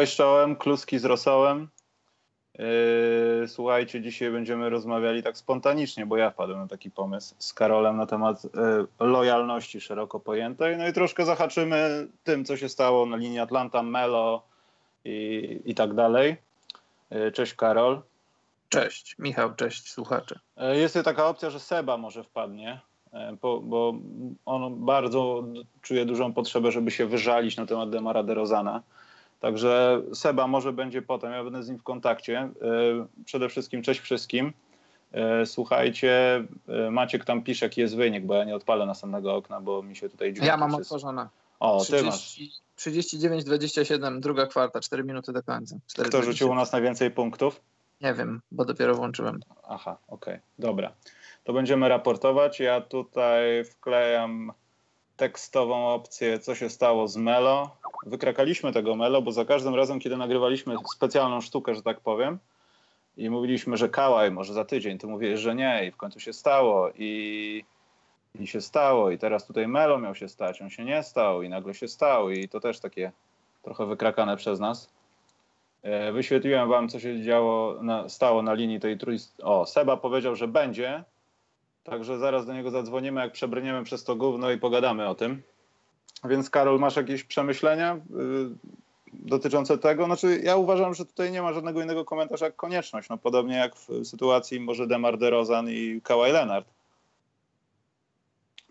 Cześć czołem, kluski z rosołem. Yy, słuchajcie, dzisiaj będziemy rozmawiali tak spontanicznie, bo ja wpadłem na taki pomysł z Karolem na temat yy, lojalności szeroko pojętej. No i troszkę zahaczymy tym, co się stało na linii Atlanta, Melo i, i tak dalej. Yy, cześć Karol. Cześć, Michał, cześć słuchacze. Jest taka opcja, że Seba może wpadnie, bo, bo on bardzo czuje dużą potrzebę, żeby się wyżalić na temat Demara DeRozana. Także Seba może będzie potem, ja będę z nim w kontakcie. E, przede wszystkim cześć wszystkim. E, słuchajcie, e, Maciek tam pisze, jaki jest wynik, bo ja nie odpalę następnego okna, bo mi się tutaj Ja mam otworzone. O, 30, ty masz. 39-27, druga kwarta, 4 minuty do końca. 4, Kto rzucił u nas najwięcej punktów? Nie wiem, bo dopiero włączyłem. Aha, okej, okay, dobra. To będziemy raportować. Ja tutaj wklejam tekstową opcję, co się stało z Melo. Wykrakaliśmy tego Melo, bo za każdym razem, kiedy nagrywaliśmy specjalną sztukę, że tak powiem, i mówiliśmy, że kałaj, może za tydzień, ty mówisz, że nie i w końcu się stało i, i się stało i teraz tutaj Melo miał się stać, on się nie stał i nagle się stał i to też takie trochę wykrakane przez nas. E, wyświetliłem wam, co się działo, na, stało na linii tej trójstronnej. O, Seba powiedział, że będzie, Także zaraz do niego zadzwonimy, jak przebrniemy przez to gówno i pogadamy o tym. Więc Karol, masz jakieś przemyślenia y, dotyczące tego? Znaczy, ja uważam, że tutaj nie ma żadnego innego komentarza jak konieczność. No, podobnie jak w sytuacji może Demar DeRozan i Kawhi Leonard.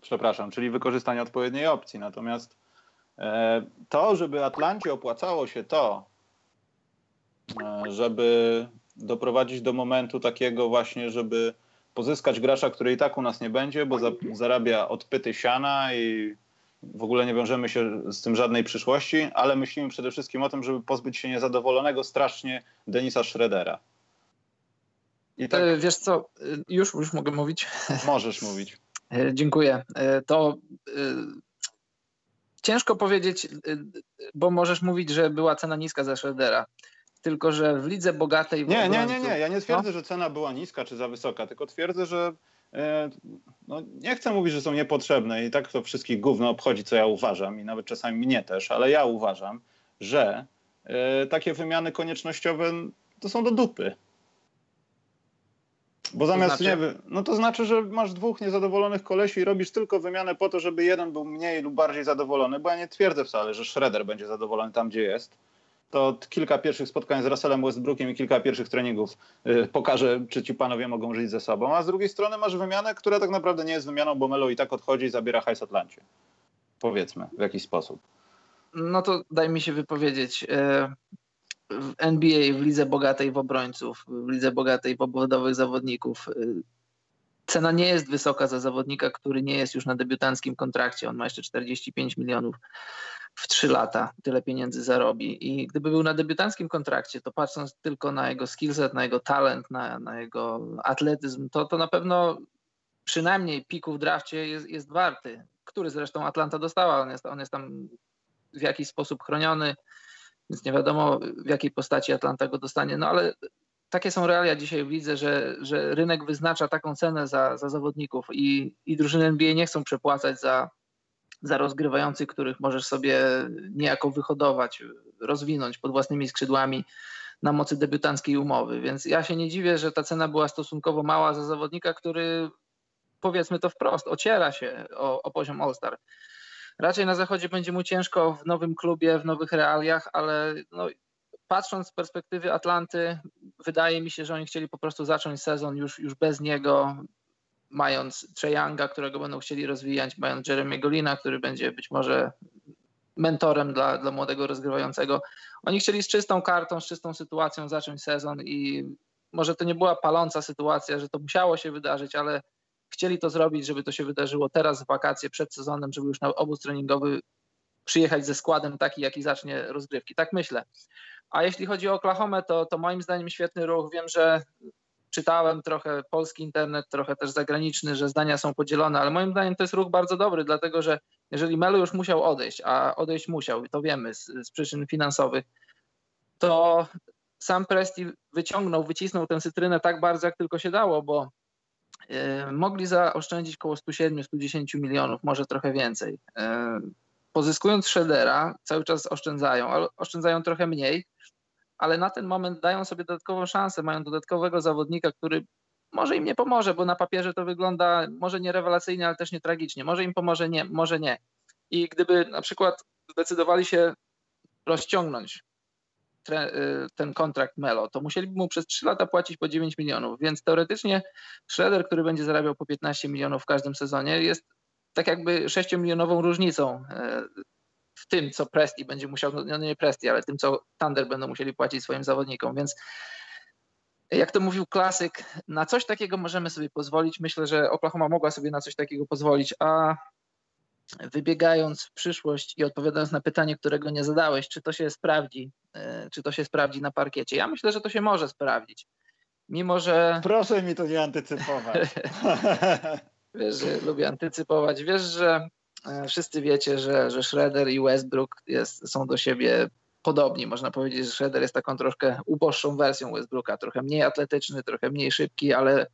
Przepraszam, czyli wykorzystanie odpowiedniej opcji. Natomiast e, to, żeby Atlancie opłacało się to, e, żeby doprowadzić do momentu takiego właśnie, żeby pozyskać gracza, który i tak u nas nie będzie, bo za, zarabia odpyty siana i w ogóle nie wiążemy się z tym żadnej przyszłości, ale myślimy przede wszystkim o tym, żeby pozbyć się niezadowolonego strasznie Denisa Schroedera. Tak... E, wiesz co, e, już, już mogę mówić? Możesz mówić. E, dziękuję. To ciężko powiedzieć, bo możesz mówić, że była cena niska za Schroedera tylko że w lidze bogatej... Nie, nie, nie, nie, ja nie twierdzę, no? że cena była niska czy za wysoka, tylko twierdzę, że no, nie chcę mówić, że są niepotrzebne i tak to wszystkich gówno obchodzi, co ja uważam i nawet czasami mnie też, ale ja uważam, że e, takie wymiany koniecznościowe to są do dupy. Bo zamiast, to znaczy? nie no to znaczy, że masz dwóch niezadowolonych kolesi i robisz tylko wymianę po to, żeby jeden był mniej lub bardziej zadowolony, bo ja nie twierdzę wcale, że Shredder będzie zadowolony tam, gdzie jest to kilka pierwszych spotkań z Russellem Westbrookiem i kilka pierwszych treningów y, pokaże, czy ci panowie mogą żyć ze sobą. A z drugiej strony masz wymianę, która tak naprawdę nie jest wymianą, bo Melo i tak odchodzi i zabiera hajs Atlancie. Powiedzmy, w jakiś sposób. No to daj mi się wypowiedzieć. Y, w NBA, w lidze bogatej w obrońców, w lidze bogatej w obwodowych zawodników, y, cena nie jest wysoka za zawodnika, który nie jest już na debiutanckim kontrakcie. On ma jeszcze 45 milionów 3 lata tyle pieniędzy zarobi. I gdyby był na debiutanckim kontrakcie, to patrząc tylko na jego skillset, na jego talent, na, na jego atletyzm, to, to na pewno przynajmniej piku w drafcie jest, jest warty, który zresztą Atlanta dostała. On jest, on jest tam w jakiś sposób chroniony, więc nie wiadomo w jakiej postaci Atlanta go dostanie. No ale takie są realia dzisiaj w lidze, że, że rynek wyznacza taką cenę za, za zawodników i, i drużyny NBA nie chcą przepłacać za, za rozgrywających, których możesz sobie niejako wyhodować, rozwinąć pod własnymi skrzydłami na mocy debiutanckiej umowy. Więc ja się nie dziwię, że ta cena była stosunkowo mała za zawodnika, który powiedzmy to wprost, ociera się o, o poziom All-Star. Raczej na zachodzie będzie mu ciężko w nowym klubie, w nowych realiach, ale no, patrząc z perspektywy Atlanty, wydaje mi się, że oni chcieli po prostu zacząć sezon już, już bez niego, mając Trae Younga, którego będą chcieli rozwijać, mając Jeremy Golina, który będzie być może mentorem dla, dla młodego rozgrywającego. Oni chcieli z czystą kartą, z czystą sytuacją zacząć sezon i może to nie była paląca sytuacja, że to musiało się wydarzyć, ale chcieli to zrobić, żeby to się wydarzyło teraz w wakacje, przed sezonem, żeby już na obóz treningowy przyjechać ze składem taki, jaki zacznie rozgrywki. Tak myślę. A jeśli chodzi o Oklahomę, to, to moim zdaniem świetny ruch. Wiem, że czytałem trochę polski internet, trochę też zagraniczny, że zdania są podzielone, ale moim zdaniem to jest ruch bardzo dobry, dlatego że jeżeli Melo już musiał odejść, a odejść musiał, to wiemy z, z przyczyn finansowych, to sam Presti wyciągnął, wycisnął tę cytrynę tak bardzo, jak tylko się dało, bo y, mogli zaoszczędzić około 107-110 milionów, może trochę więcej. Y, pozyskując Shreddera, cały czas oszczędzają, ale oszczędzają trochę mniej, ale na ten moment dają sobie dodatkową szansę, mają dodatkowego zawodnika, który może im nie pomoże, bo na papierze to wygląda może nie rewelacyjnie, ale też nie tragicznie. Może im pomoże, nie, może nie. I gdyby na przykład zdecydowali się rozciągnąć y, ten kontrakt Melo, to musieliby mu przez 3 lata płacić po 9 milionów, więc teoretycznie Schroeder, który będzie zarabiał po 15 milionów w każdym sezonie, jest tak jakby 6-milionową różnicą y, w tym, co Presti będzie musiał, no nie Presti, ale tym, co Thunder będą musieli płacić swoim zawodnikom, więc jak to mówił klasyk, na coś takiego możemy sobie pozwolić. Myślę, że Oklahoma mogła sobie na coś takiego pozwolić, a wybiegając w przyszłość i odpowiadając na pytanie, którego nie zadałeś, czy to się sprawdzi, e, czy to się sprawdzi na parkiecie. Ja myślę, że to się może sprawdzić. Mimo, że. Proszę mi to nie antycypować. Wiesz, że lubię antycypować. Wiesz, że wszyscy wiecie, że, że Schroeder i Westbrook jest, są do siebie podobni. Można powiedzieć, że Schroeder jest taką troszkę uboższą wersją Westbrooka, trochę mniej atletyczny, trochę mniej szybki, ale,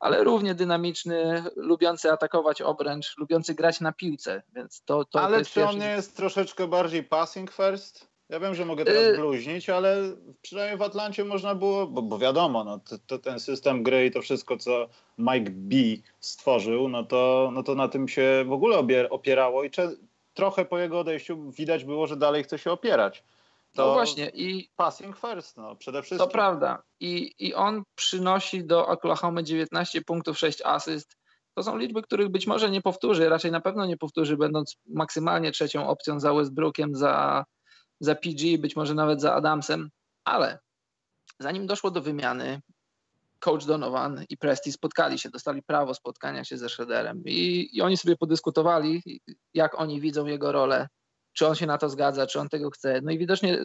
ale równie dynamiczny, lubiący atakować obręcz, lubiący grać na piłce. Więc to, to, ale to czy on nie jest troszeczkę bardziej passing first? Ja wiem, że mogę teraz y bluźnić, ale przynajmniej w Atlancie można było, bo, bo wiadomo, no, to, to, ten system gry i to wszystko, co Mike B stworzył, no to, no to na tym się w ogóle opierało i trochę po jego odejściu widać było, że dalej chce się opierać. To no właśnie i passing first, no przede wszystkim. To prawda. I, I on przynosi do Oklahoma 19 punktów, 6 asyst. To są liczby, których być może nie powtórzy, raczej na pewno nie powtórzy, będąc maksymalnie trzecią opcją za Westbrookiem, za, za PG, być może nawet za Adamsem, ale zanim doszło do wymiany, coach Donovan i Presti spotkali się, dostali prawo spotkania się ze Shredderem i, i oni sobie podyskutowali, jak oni widzą jego rolę czy on się na to zgadza, czy on tego chce. No i widocznie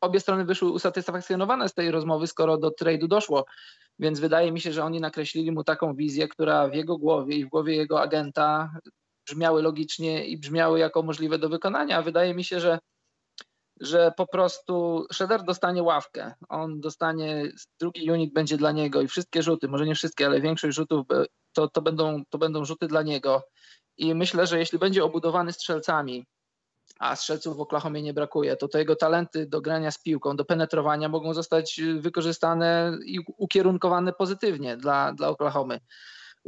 obie strony wyszły usatysfakcjonowane z tej rozmowy, skoro do trade'u doszło. Więc wydaje mi się, że oni nakreślili mu taką wizję, która w jego głowie i w głowie jego agenta brzmiały logicznie i brzmiały jako możliwe do wykonania. Wydaje mi się, że, że po prostu Shedder dostanie ławkę. On dostanie, drugi unit będzie dla niego i wszystkie rzuty, może nie wszystkie, ale większość rzutów to, to, będą, to będą rzuty dla niego. I myślę, że jeśli będzie obudowany strzelcami, a strzelców w Oklahomie nie brakuje, to te jego talenty do grania z piłką, do penetrowania mogą zostać wykorzystane i ukierunkowane pozytywnie dla, dla Oklahomy.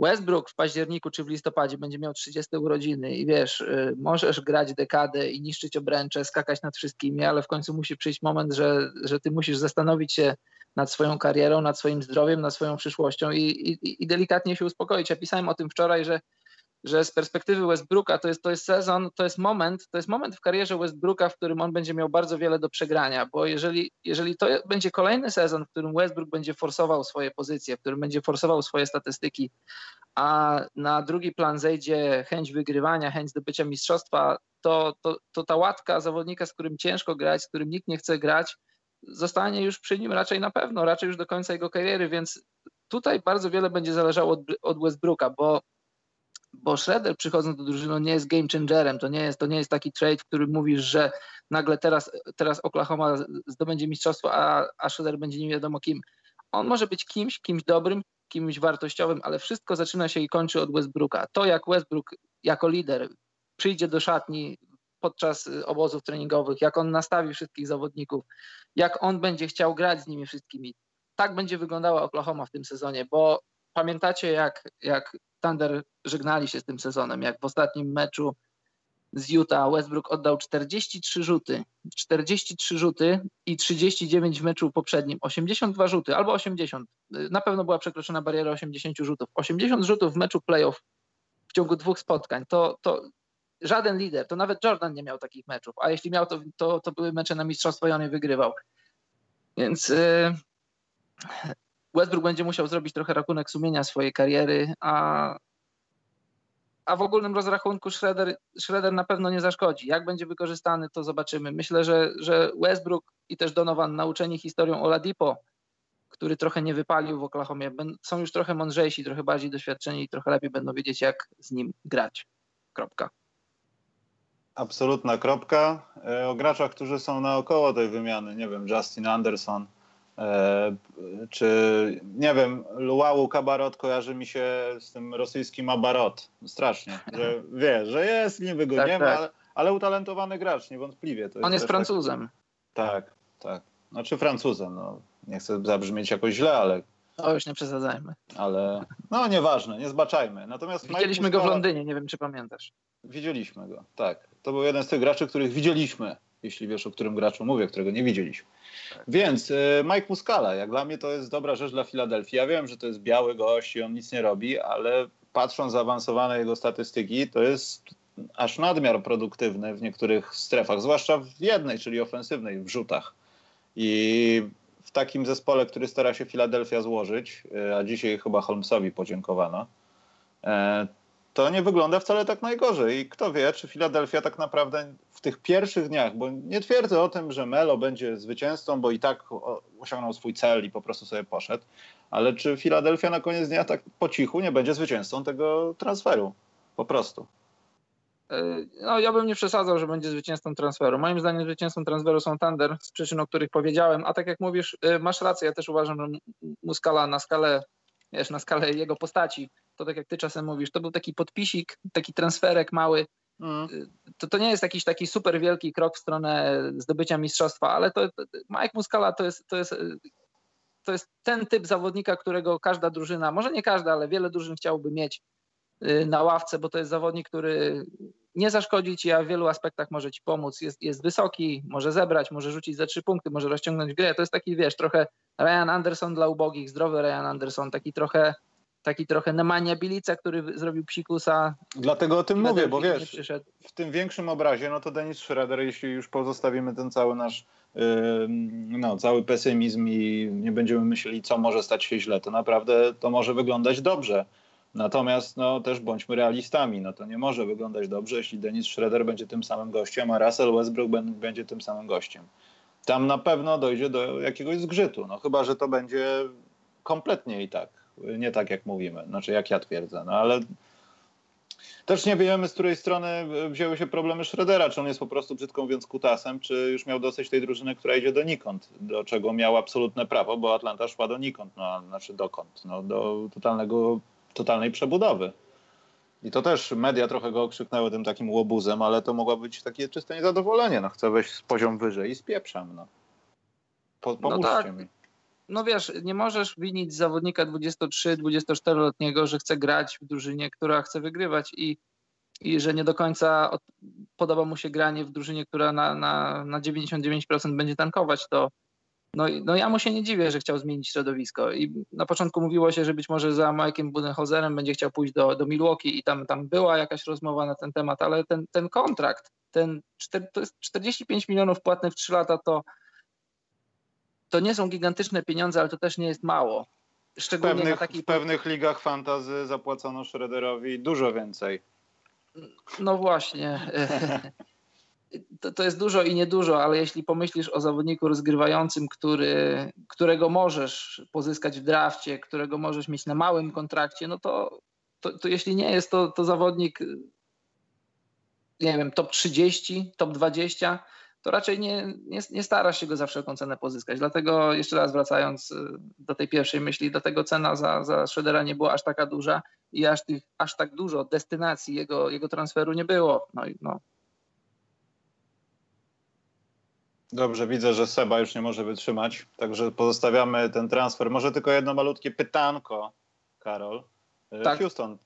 Westbrook w październiku czy w listopadzie będzie miał 30 urodziny i wiesz, y, możesz grać dekadę i niszczyć obręcze, skakać nad wszystkimi, ale w końcu musi przyjść moment, że, że ty musisz zastanowić się nad swoją karierą, nad swoim zdrowiem, nad swoją przyszłością i, i, i delikatnie się uspokoić. Ja pisałem o tym wczoraj, że że z perspektywy Westbrooka to jest, to jest sezon, to jest moment, to jest moment w karierze Westbrooka, w którym on będzie miał bardzo wiele do przegrania, bo jeżeli, jeżeli to będzie kolejny sezon, w którym Westbrook będzie forsował swoje pozycje, w którym będzie forsował swoje statystyki, a na drugi plan zejdzie chęć wygrywania, chęć zdobycia mistrzostwa, to, to, to ta łatka zawodnika, z którym ciężko grać, z którym nikt nie chce grać, zostanie już przy nim raczej na pewno, raczej już do końca jego kariery, więc tutaj bardzo wiele będzie zależało od, od Westbrooka, bo bo Schroeder przychodząc do drużyny nie jest game changerem, to nie jest, to nie jest taki trade, w którym mówisz, że nagle teraz, teraz Oklahoma zdobędzie mistrzostwo, a, a Schroeder będzie nie wiadomo kim. On może być kimś, kimś dobrym, kimś wartościowym, ale wszystko zaczyna się i kończy od Westbrooka. To jak Westbrook jako lider przyjdzie do szatni podczas obozów treningowych, jak on nastawi wszystkich zawodników, jak on będzie chciał grać z nimi wszystkimi. Tak będzie wyglądała Oklahoma w tym sezonie, bo pamiętacie jak, jak Thunder żegnali się z tym sezonem, jak w ostatnim meczu z Utah Westbrook oddał 43 rzuty, 43 rzuty i 39 w meczu poprzednim, 82 rzuty albo 80. Na pewno była przekroczona bariera 80 rzutów. 80 rzutów w meczu playoff w ciągu dwóch spotkań. To, to żaden lider, to nawet Jordan nie miał takich meczów, a jeśli miał, to, to, to były mecze na mistrzostwo i on je wygrywał. Więc yy, Westbrook będzie musiał zrobić trochę rachunek sumienia swojej kariery, a, a w ogólnym rozrachunku Schroeder, Schroeder na pewno nie zaszkodzi. Jak będzie wykorzystany, to zobaczymy. Myślę, że, że Westbrook i też Donovan nauczeni historią Oladipo, który trochę nie wypalił w Oklahomie, są już trochę mądrzejsi, trochę bardziej doświadczeni i trochę lepiej będą wiedzieć, jak z nim grać. Kropka. Absolutna kropka. E, o graczach, którzy są naokoło tej wymiany, nie wiem, Justin Anderson, czy nie wiem, Luau Kabarot kojarzy mi się z tym rosyjskim Abarot. Strasznie, że wie, że jest, niby go tak, nie tak. ma, ale, ale utalentowany gracz, niewątpliwie. To On jest Francuzem. Tak, tak, tak. Znaczy Francuzem, no. Nie chcę zabrzmieć jakoś źle, ale O, już nie przesadzajmy. ale no nieważne, nie zbaczajmy. Natomiast Widzieliśmy go w Londynie, nie wiem czy pamiętasz. Widzieliśmy go, tak. To był jeden z tych graczy, których widzieliśmy, jeśli wiesz, o którym graczu mówię, którego nie widzieliśmy. Więc y, Mike Muscala, jak dla mnie to jest dobra rzecz dla Filadelfii. Ja wiem, że to jest biały gość i on nic nie robi, ale patrząc zaawansowane jego statystyki, to jest aż nadmiar produktywny w niektórych strefach, zwłaszcza w jednej, czyli ofensywnej, w rzutach. I w takim zespole, który stara się Filadelfia złożyć, y, a dzisiaj chyba Holmesowi podziękowano, e, to nie wygląda wcale tak najgorzej. I kto wie, czy Filadelfia tak naprawdę w tych pierwszych dniach, bo nie twierdzę o tym, że Melo będzie zwycięzcą, bo i tak osiągnął swój cel i po prostu sobie poszedł, ale czy Filadelfia na koniec dnia tak po cichu nie będzie zwycięzcą tego transferu? Po prostu. Yy, No, ja bym nie przesadzał, że będzie zwycięzcą transferu. Moim zdaniem zwycięzcą transferu są Thunder z przyczyn, o których powiedziałem. A tak jak mówisz, yy, masz rację. Ja też uważam, że Muskala na skalę, wiesz, na skalę jego postaci, to tak jak ty czasem mówisz, to był taki podpisik, taki transferek mały. To, to nie jest jakiś taki super wielki krok w stronę zdobycia mistrzostwa, ale to, Mike Muscala to jest, to jest yy, to jest ten typ zawodnika, którego każda drużyna, może nie każda, ale wiele drużyn chciałoby mieć y, na ławce, bo to jest zawodnik, który nie zaszkodzi ci, a w wielu aspektach może ci pomóc. Jest, jest wysoki, może zebrać, może rzucić za trzy punkty, może rozciągnąć grę. To jest taki, wiesz, trochę Ryan Anderson dla ubogich, zdrowy Ryan Anderson, taki trochę taki trochę Nemanja Bilica, który zrobił psikusa. Dlatego o tym mówię, bo wiesz, w tym większym obrazie, no to Denis Schroeder, jeśli już pozostawimy ten cały nasz no, cały pesymizm i nie będziemy myśleli, co może stać się źle, to naprawdę to może wyglądać dobrze. Natomiast no, też bądźmy realistami, no to nie może wyglądać dobrze, jeśli Denis Schroeder będzie tym samym gościem, a Russell Westbrook będzie tym samym gościem. Tam na pewno dojdzie do jakiegoś zgrzytu, no chyba, że to będzie kompletnie i tak, nie tak jak mówimy, znaczy jak ja twierdzę, no ale też nie wiemy, z której strony wzięły się problemy Schroedera. Czy on jest po prostu, brzydko mówiąc, kutasem, czy już miał dosyć tej drużyny, która idzie donikąd, do czego miał absolutne prawo, bo Atlanta szła donikąd, no, znaczy dokąd? No, do totalnego, totalnej przebudowy. I to też media trochę go okrzyknęły tym takim łobuzem, ale to mogło być takie czyste niezadowolenie. No, chcę wejść z poziom wyżej i spieprzam. No. Po, pomóżcie tak. mi. No wiesz, nie możesz winić zawodnika 23-24-letniego, że chce grać w drużynie, która chce wygrywać i, i że nie do końca od, podoba mu się granie w drużynie, która na, na, na 99% będzie tankować, to no, no ja mu się nie dziwię, że chciał zmienić środowisko. I na początku mówiło się, że być może za Mike'em Budenholzerem będzie chciał pójść do, do Milwaukee i tam, tam była jakaś rozmowa na ten temat, ale ten, ten kontrakt, ten czter, to jest 45 milionów płatne w 3 lata, to to nie są gigantyczne pieniądze, ale to też nie jest mało. W Szczególnie na pewnych, takiej. w pewnych ligach fantazy zapłacono Schroederowi dużo więcej. No właśnie. To, to jest dużo i niedużo, ale jeśli pomyślisz o zawodniku rozgrywającym, który, którego możesz pozyskać w drafcie, którego możesz mieć na małym kontrakcie, no to, to, to jeśli nie jest to, to zawodnik, nie wiem, top 30, top 20, to raczej nie, nie, nie starasz się go za wszelką cenę pozyskać. Dlatego jeszcze raz wracając y, do tej pierwszej myśli, dlatego cena za, za Schroedera nie była aż taka duża i aż, tych, aż tak dużo destynacji jego, jego transferu nie było. No, no, Dobrze, widzę, że Seba już nie może wytrzymać, także pozostawiamy ten transfer. Może tylko jedno malutkie pytanko, Karol. E, Tak. Houston,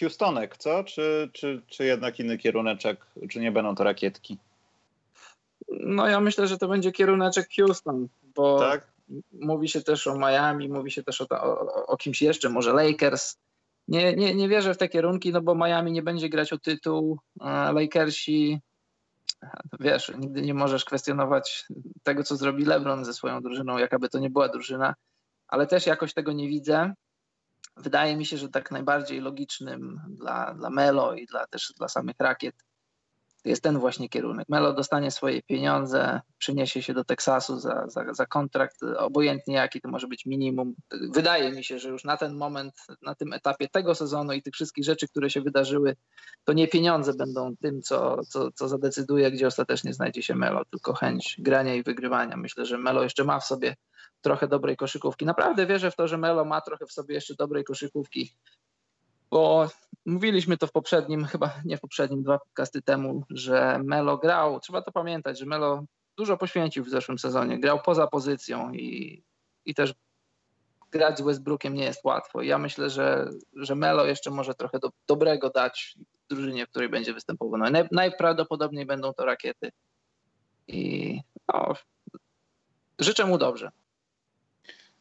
Houstonek, co? Czy, czy, czy jednak inny kieruneczek? Czy nie będą to rakietki? No ja myślę, że to będzie kieruneczek Houston, bo Tak? mówi się też o Miami, mówi się też o, ta- o, o kimś jeszcze, może Lakers. Nie, nie, nie wierzę w te kierunki, no bo Miami nie będzie grać o tytuł, a Lakersi, wiesz, nigdy nie możesz kwestionować tego, co zrobi LeBron ze swoją drużyną, jakaby to nie była drużyna, ale też jakoś tego nie widzę. Wydaje mi się, że tak najbardziej logicznym dla, dla Melo i dla, też dla samych rakiet jest ten właśnie kierunek. Melo dostanie swoje pieniądze, przyniesie się do Teksasu za, za, za kontrakt, obojętnie jaki to może być minimum. Wydaje mi się, że już na ten moment, na tym etapie tego sezonu i tych wszystkich rzeczy, które się wydarzyły, to nie pieniądze będą tym, co, co, co zadecyduje, gdzie ostatecznie znajdzie się Melo, tylko chęć grania i wygrywania. Myślę, że Melo jeszcze ma w sobie trochę dobrej koszykówki. Naprawdę wierzę w to, że Melo ma trochę w sobie jeszcze dobrej koszykówki, bo mówiliśmy to w poprzednim, chyba nie w poprzednim, dwa podcasty temu, że Melo grał, trzeba to pamiętać, że Melo dużo poświęcił w zeszłym sezonie, grał poza pozycją i, i też grać z Westbrookiem nie jest łatwo. Ja myślę, że, że Melo jeszcze może trochę do, dobrego dać drużynie, w której będzie występował. No, naj, najprawdopodobniej będą to rakiety. I no, życzę mu dobrze.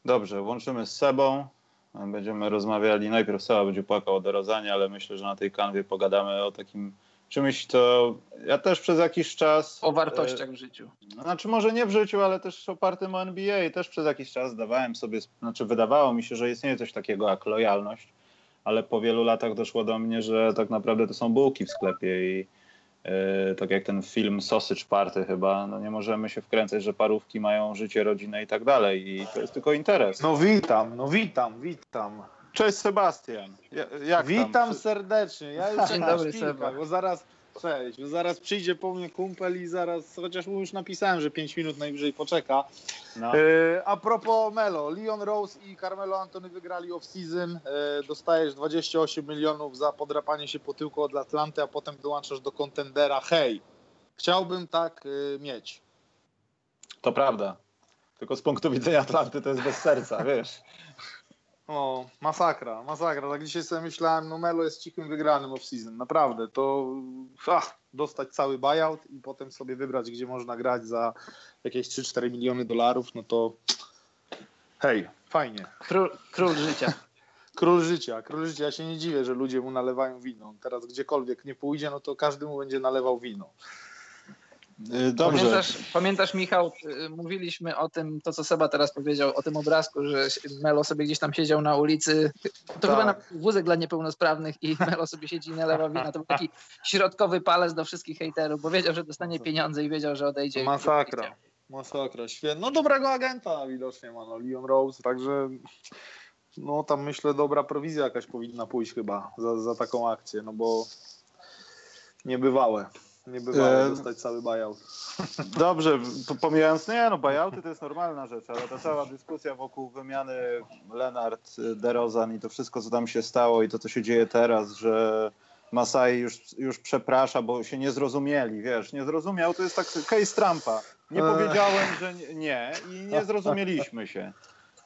Dobrze, łączymy z Sebą. Będziemy rozmawiali. Najpierw Seba będzie płakał o DeRozanie, ale myślę, że na tej kanwie pogadamy o takim czymś, to ja też przez jakiś czas... O wartościach w życiu. Znaczy może nie w życiu, ale też opartym o NBA. Też przez jakiś czas dawałem sobie, znaczy wydawało mi się, że istnieje coś takiego jak lojalność, ale po wielu latach doszło do mnie, że tak naprawdę to są bułki w sklepie i tak jak ten film Sausage Party chyba, no nie możemy się wkręcać, że parówki mają życie, rodzinę i tak dalej i to jest tylko interes. No witam, no witam, witam. Cześć Sebastian. Jak witam tam? serdecznie. Ja już Dzień dobry Seba. Bo zaraz, cześć, zaraz przyjdzie po mnie kumpel i zaraz, chociaż mu już napisałem, że 5 minut najwyżej poczeka. No. E, a propos Melo, Leon Rose i Carmelo Antony wygrali off-season. E, dostajesz 28 milionów za podrapanie się po tyłku od Atlanty, a potem dołączasz do kontendera. Hej, chciałbym tak e, mieć. To prawda. Tylko z punktu widzenia Atlanty to jest bez serca, wiesz. O, masakra, masakra. Tak dzisiaj sobie myślałem, no Melo jest cichym wygranym off-season. Naprawdę, to ach, dostać cały buyout i potem sobie wybrać, gdzie można grać za jakieś 3-4 miliony dolarów, no to hej, fajnie. Król, król życia. Król życia, król życia. Ja się nie dziwię, że ludzie mu nalewają wino. Teraz gdziekolwiek nie pójdzie, no to każdy mu będzie nalewał wino. Y, dobrze. Pamiętasz, pamiętasz, Michał, y, mówiliśmy o tym, to co Seba teraz powiedział, o tym obrazku, że Melo sobie gdzieś tam siedział na ulicy. To tak. chyba na wózek dla niepełnosprawnych i Melo sobie siedzi i nalewa wina. To był taki środkowy palec do wszystkich hejterów, bo wiedział, że dostanie pieniądze i wiedział, że odejdzie. Masakra. Masakra, świetnie. No dobrego agenta widocznie ma, no, Leon Rose, także no tam myślę dobra prowizja jakaś powinna pójść chyba za, za taką akcję, no bo niebywałe. Nie bywało e... dostać cały buyout. Dobrze, pomijając, nie no, buyouty to jest normalna rzecz, ale ta cała dyskusja wokół wymiany Lenart, DeRozan i to wszystko, co tam się stało i to, co się dzieje teraz, że Masai już, już przeprasza, bo się nie zrozumieli, wiesz, nie zrozumiał, to jest tak case Trumpa. Nie e... powiedziałem, że nie i nie zrozumieliśmy się.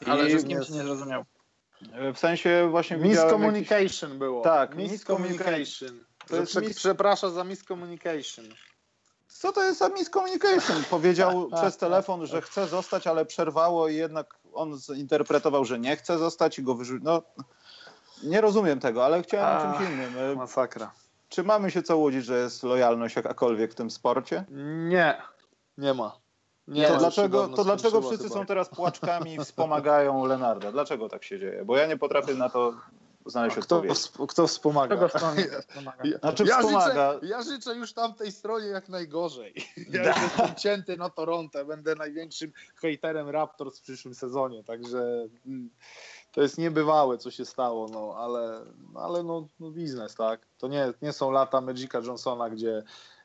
I ale że z kim się nie zrozumiał? W sensie właśnie Miscommunication jakiś... było. Tak, miscommunication. To jest mis... Przepraszam za miscommunication. Co to jest za miscommunication? Powiedział przez telefon, że chce zostać, ale przerwało i jednak on zinterpretował, że nie chce zostać i go wyrzucił. No, nie rozumiem tego, ale chciałem o czymś innym. Masakra. Czy mamy się co łudzić, że jest lojalność jakakolwiek w tym sporcie? Nie, nie ma. Nie, to dlaczego, to dlaczego wszyscy chyba. są teraz płaczkami i wspomagają Lenarda? Dlaczego tak się dzieje? Bo ja nie potrafię na to znaleźć kto, odpowiedź. Kto wspomaga? Kto wspomaga? Znaczy ja, wspomaga. Życzę, ja życzę już tamtej stronie jak najgorzej. Ja już jestem cięty na Toronto, będę największym hejterem Raptors w przyszłym sezonie, także mm, to jest niebywałe, co się stało, no ale, ale no, no biznes, tak? To nie, nie są lata Magica Johnsona, gdzie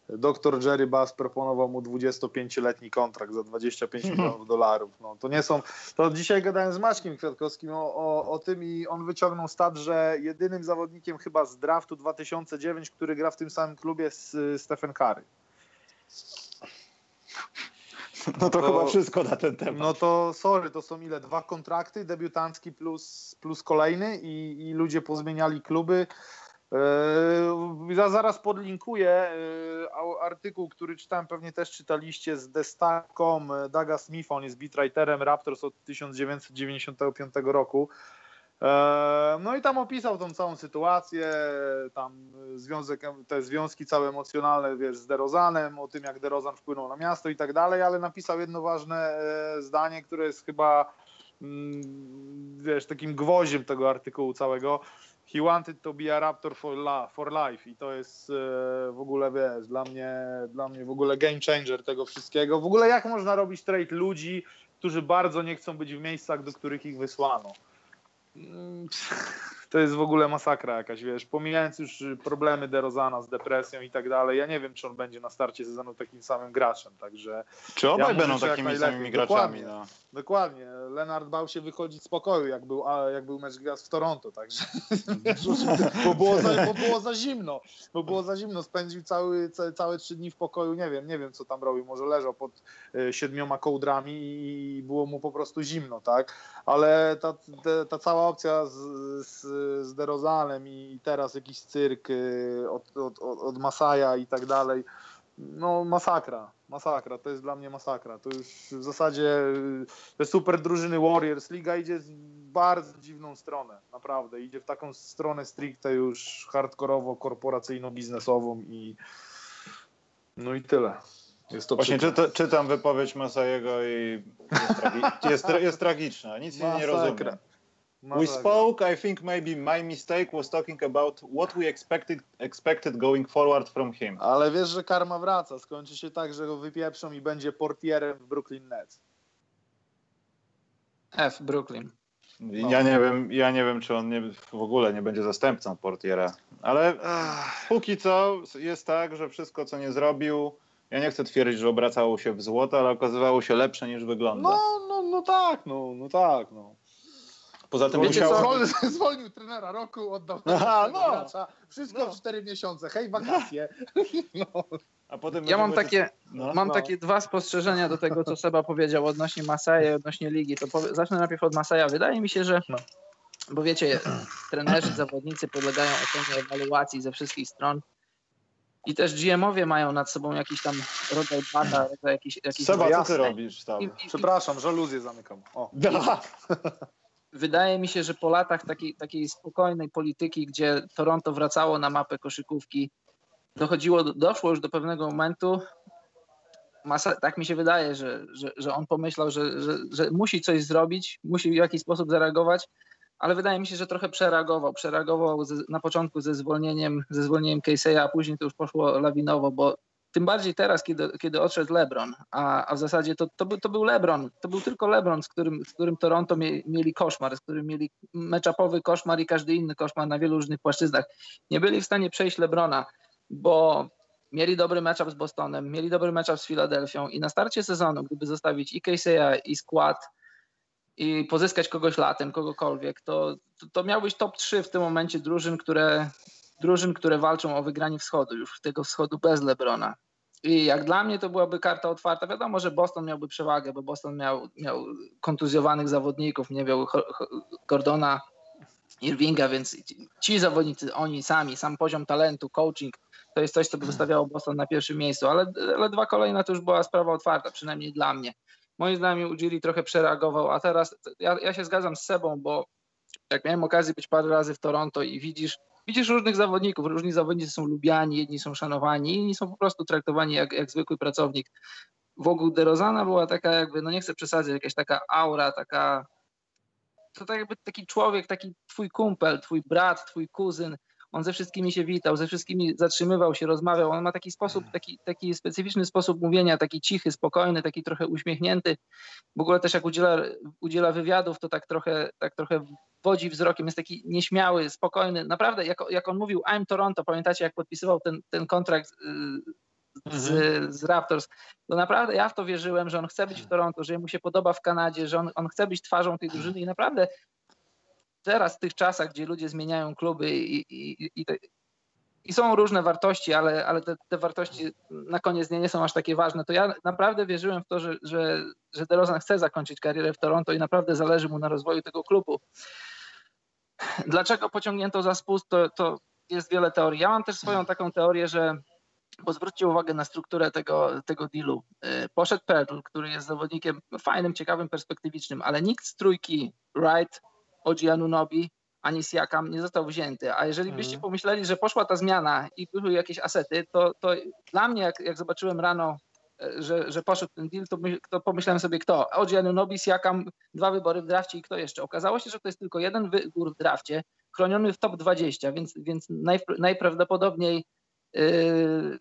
Doktor Jerry Bass proponował mu 25-letni kontrakt za 25 milionów dolarów. No, to nie są. To dzisiaj gadałem z Maćkiem Kwiatkowskim o, o, o, tym i on wyciągnął stat, że jedynym zawodnikiem chyba z draftu 2009, który gra w tym samym klubie jest Stephen Curry. No to, to, chyba wszystko na ten temat. No to sorry, to są ile? Dwa kontrakty, debiutancki plus, plus kolejny i, i ludzie pozmieniali kluby. Yy, ja zaraz podlinkuję yy, artykuł, który czytałem, pewnie też czytaliście z Destak.com Daga Smith, on jest beatwriterem Raptors od 1995 roku. Yy, no i tam opisał tą całą sytuację, tam związek, te związki całe emocjonalne, wiesz, z Derozanem, o tym jak Derozan wpłynął na miasto i tak dalej, ale napisał jedno ważne zdanie, które jest chyba, mm, wiesz, takim gwoździem tego artykułu całego he wanted to be a Raptor for, la, for life i to jest e, w ogóle, wiesz, dla mnie, dla mnie w ogóle game changer tego wszystkiego. W ogóle jak można robić trade ludzi, którzy bardzo nie chcą być w miejscach, do których ich wysłano? To jest w ogóle masakra jakaś, wiesz, pomijając już problemy DeRozana z depresją i tak dalej, ja nie wiem, czy on będzie na starcie sezonu takim samym graczem, także... Czy obaj Ja będą takimi samymi graczami? Dokładnie. No. Dokładnie, Leonard bał się wychodzić z pokoju, jak był, a, jak był mecz gwiazd w Toronto, także wiesz, bo, było za, bo było za zimno, bo było za zimno, spędził cały, ca, całe trzy dni w pokoju, nie wiem, nie wiem co tam robił, może leżał pod e, siedmioma kołdrami i było mu po prostu zimno, tak, ale ta, ta, ta cała opcja z, z, z DeRozanem i teraz jakiś cyrk e, od, od, od, Masaja i tak dalej, no masakra, masakra, to jest dla mnie masakra. To już w zasadzie y, te super drużyny Warriors, liga idzie w bardzo dziwną stronę, naprawdę. Idzie w taką stronę stricte już hardkorowo, korporacyjno-biznesową i no i tyle. Właśnie czytam wypowiedź Masajego i jest, tragi- jest, jest tragiczna. Nic nie Masakra. rozumiem. We spoke, I think maybe my mistake was talking about what we expected, expected going forward from him. Ale wiesz, że karma wraca. Skończy się tak, że go wypieprzą i będzie portierem w Brooklyn Nets. F, Brooklyn. No. Ja nie wiem, ja nie wiem, czy on nie, w ogóle nie będzie zastępcą portiera, ale póki co jest tak, że wszystko, co nie zrobił, ja nie chcę twierdzić, że obracało się w złoto, ale okazywało się lepsze niż wygląda. No, no, no tak, no, no tak, no. Poza tym Wiecie co? Zwolnił, zwolnił trenera roku, oddał Aha, no. gracza. Wszystko No. w 4 miesiące. Hej, wakacje. No. A potem Ja mam będzie- takie, No. mam no. takie dwa spostrzeżenia do tego, co Seba powiedział odnośnie Masaja i odnośnie ligi. To powie, zacznę najpierw od Masaja. Wydaje mi się, że, No. bo wiecie, trenerzy, zawodnicy podlegają ocenie ewaluacji ze wszystkich stron i też GM-owie mają nad sobą jakiś tam rodzaj bata, rodzaj jakiś, jakiś Seba, co ty robisz tam? I, i, Przepraszam, żaluzję zamykam. O. Da. wydaje mi się, że po latach takiej, takiej spokojnej polityki, gdzie Toronto wracało na mapę koszykówki, dochodziło, do- doszło już do pewnego momentu, masa, tak mi się wydaje, że, że, że on pomyślał, że, że, że musi coś zrobić, musi w jakiś sposób zareagować, ale wydaje mi się, że trochę przereagował. Przereagował ze, na początku ze zwolnieniem, ze zwolnieniem Casey'a, a później to już poszło lawinowo, bo tym bardziej teraz, kiedy, kiedy odszedł LeBron, a, a w zasadzie to, to, był, to był LeBron, to był tylko LeBron, z którym, z którym Toronto mie, mieli koszmar, z którym mieli meczapowy koszmar i każdy inny koszmar na wielu różnych płaszczyznach. Nie byli w stanie przejść LeBrona, bo mieli dobry matchup z Bostonem, mieli dobry matchup z Filadelfią i na starcie sezonu, gdyby zostawić i Casey'a i skład i pozyskać kogoś latem, kogokolwiek, to, to, to miał być top 3 w tym momencie drużyn, które, drużyn, które walczą o wygranie wschodu, już tego wschodu bez LeBrona. I jak dla mnie to byłaby karta otwarta. Wiadomo, że Boston miałby przewagę, bo Boston miał, miał kontuzjowanych zawodników, nie miał Gordona, Irvinga, więc ci- ci zawodnicy, oni sami, sam poziom talentu, coaching, to jest coś, co by wystawiało Boston na pierwszym miejscu, ale, ale dwa kolejne to już była sprawa otwarta, przynajmniej dla mnie. Moim zdaniem Ujiri trochę przereagował, a teraz ja, ja się zgadzam z Sebą, bo jak miałem okazję być parę razy w Toronto i widzisz, widzisz różnych zawodników, różni zawodnicy są lubiani, jedni są szanowani, inni są po prostu traktowani jak, jak zwykły pracownik. Wokół DeRozana była taka jakby, no nie chcę przesadzić, jakaś taka aura, taka to tak jakby taki człowiek, taki twój kumpel, twój brat, twój kuzyn, on ze wszystkimi się witał, ze wszystkimi zatrzymywał się, rozmawiał, on ma taki sposób, taki, taki specyficzny sposób mówienia, taki cichy, spokojny, taki trochę uśmiechnięty. W ogóle też jak udziela, udziela wywiadów, to tak trochę, tak trochę wodzi wzrokiem, jest taki nieśmiały, spokojny. Naprawdę, jak, jak on mówił I'm Toronto, pamiętacie jak podpisywał ten, ten kontrakt y, z, z Raptors, to naprawdę ja w to wierzyłem, że on chce być w Toronto, że mu się podoba w Kanadzie, że on, on chce być twarzą tej drużyny i naprawdę teraz w tych czasach, gdzie ludzie zmieniają kluby i, i, i, i są różne wartości, ale, ale te, te wartości na koniec dnia nie są aż takie ważne, to ja naprawdę wierzyłem w to, że, że, że DeRozan chce zakończyć karierę w Toronto i naprawdę zależy mu na rozwoju tego klubu. Dlaczego pociągnięto za spust, to, to jest wiele teorii. Ja mam też swoją taką teorię, że bo zwróćcie uwagę na strukturę tego, tego dealu. Y, Poszedł Pedl, który jest zawodnikiem fajnym, ciekawym, perspektywicznym, ale nikt z trójki Wright, Oji Anunobi ani Siakam nie został wzięty. A jeżeli byście pomyśleli, że poszła ta zmiana i były jakieś asety, to, to dla mnie, jak, jak zobaczyłem rano, że, że poszedł ten deal, to, my, to pomyślałem sobie kto? Oji Anunobi, Siakam, dwa wybory w drafcie i kto jeszcze? Okazało się, że to jest tylko jeden wybór w drafcie, chroniony w top 20, więc, więc najpr- najprawdopodobniej Yy,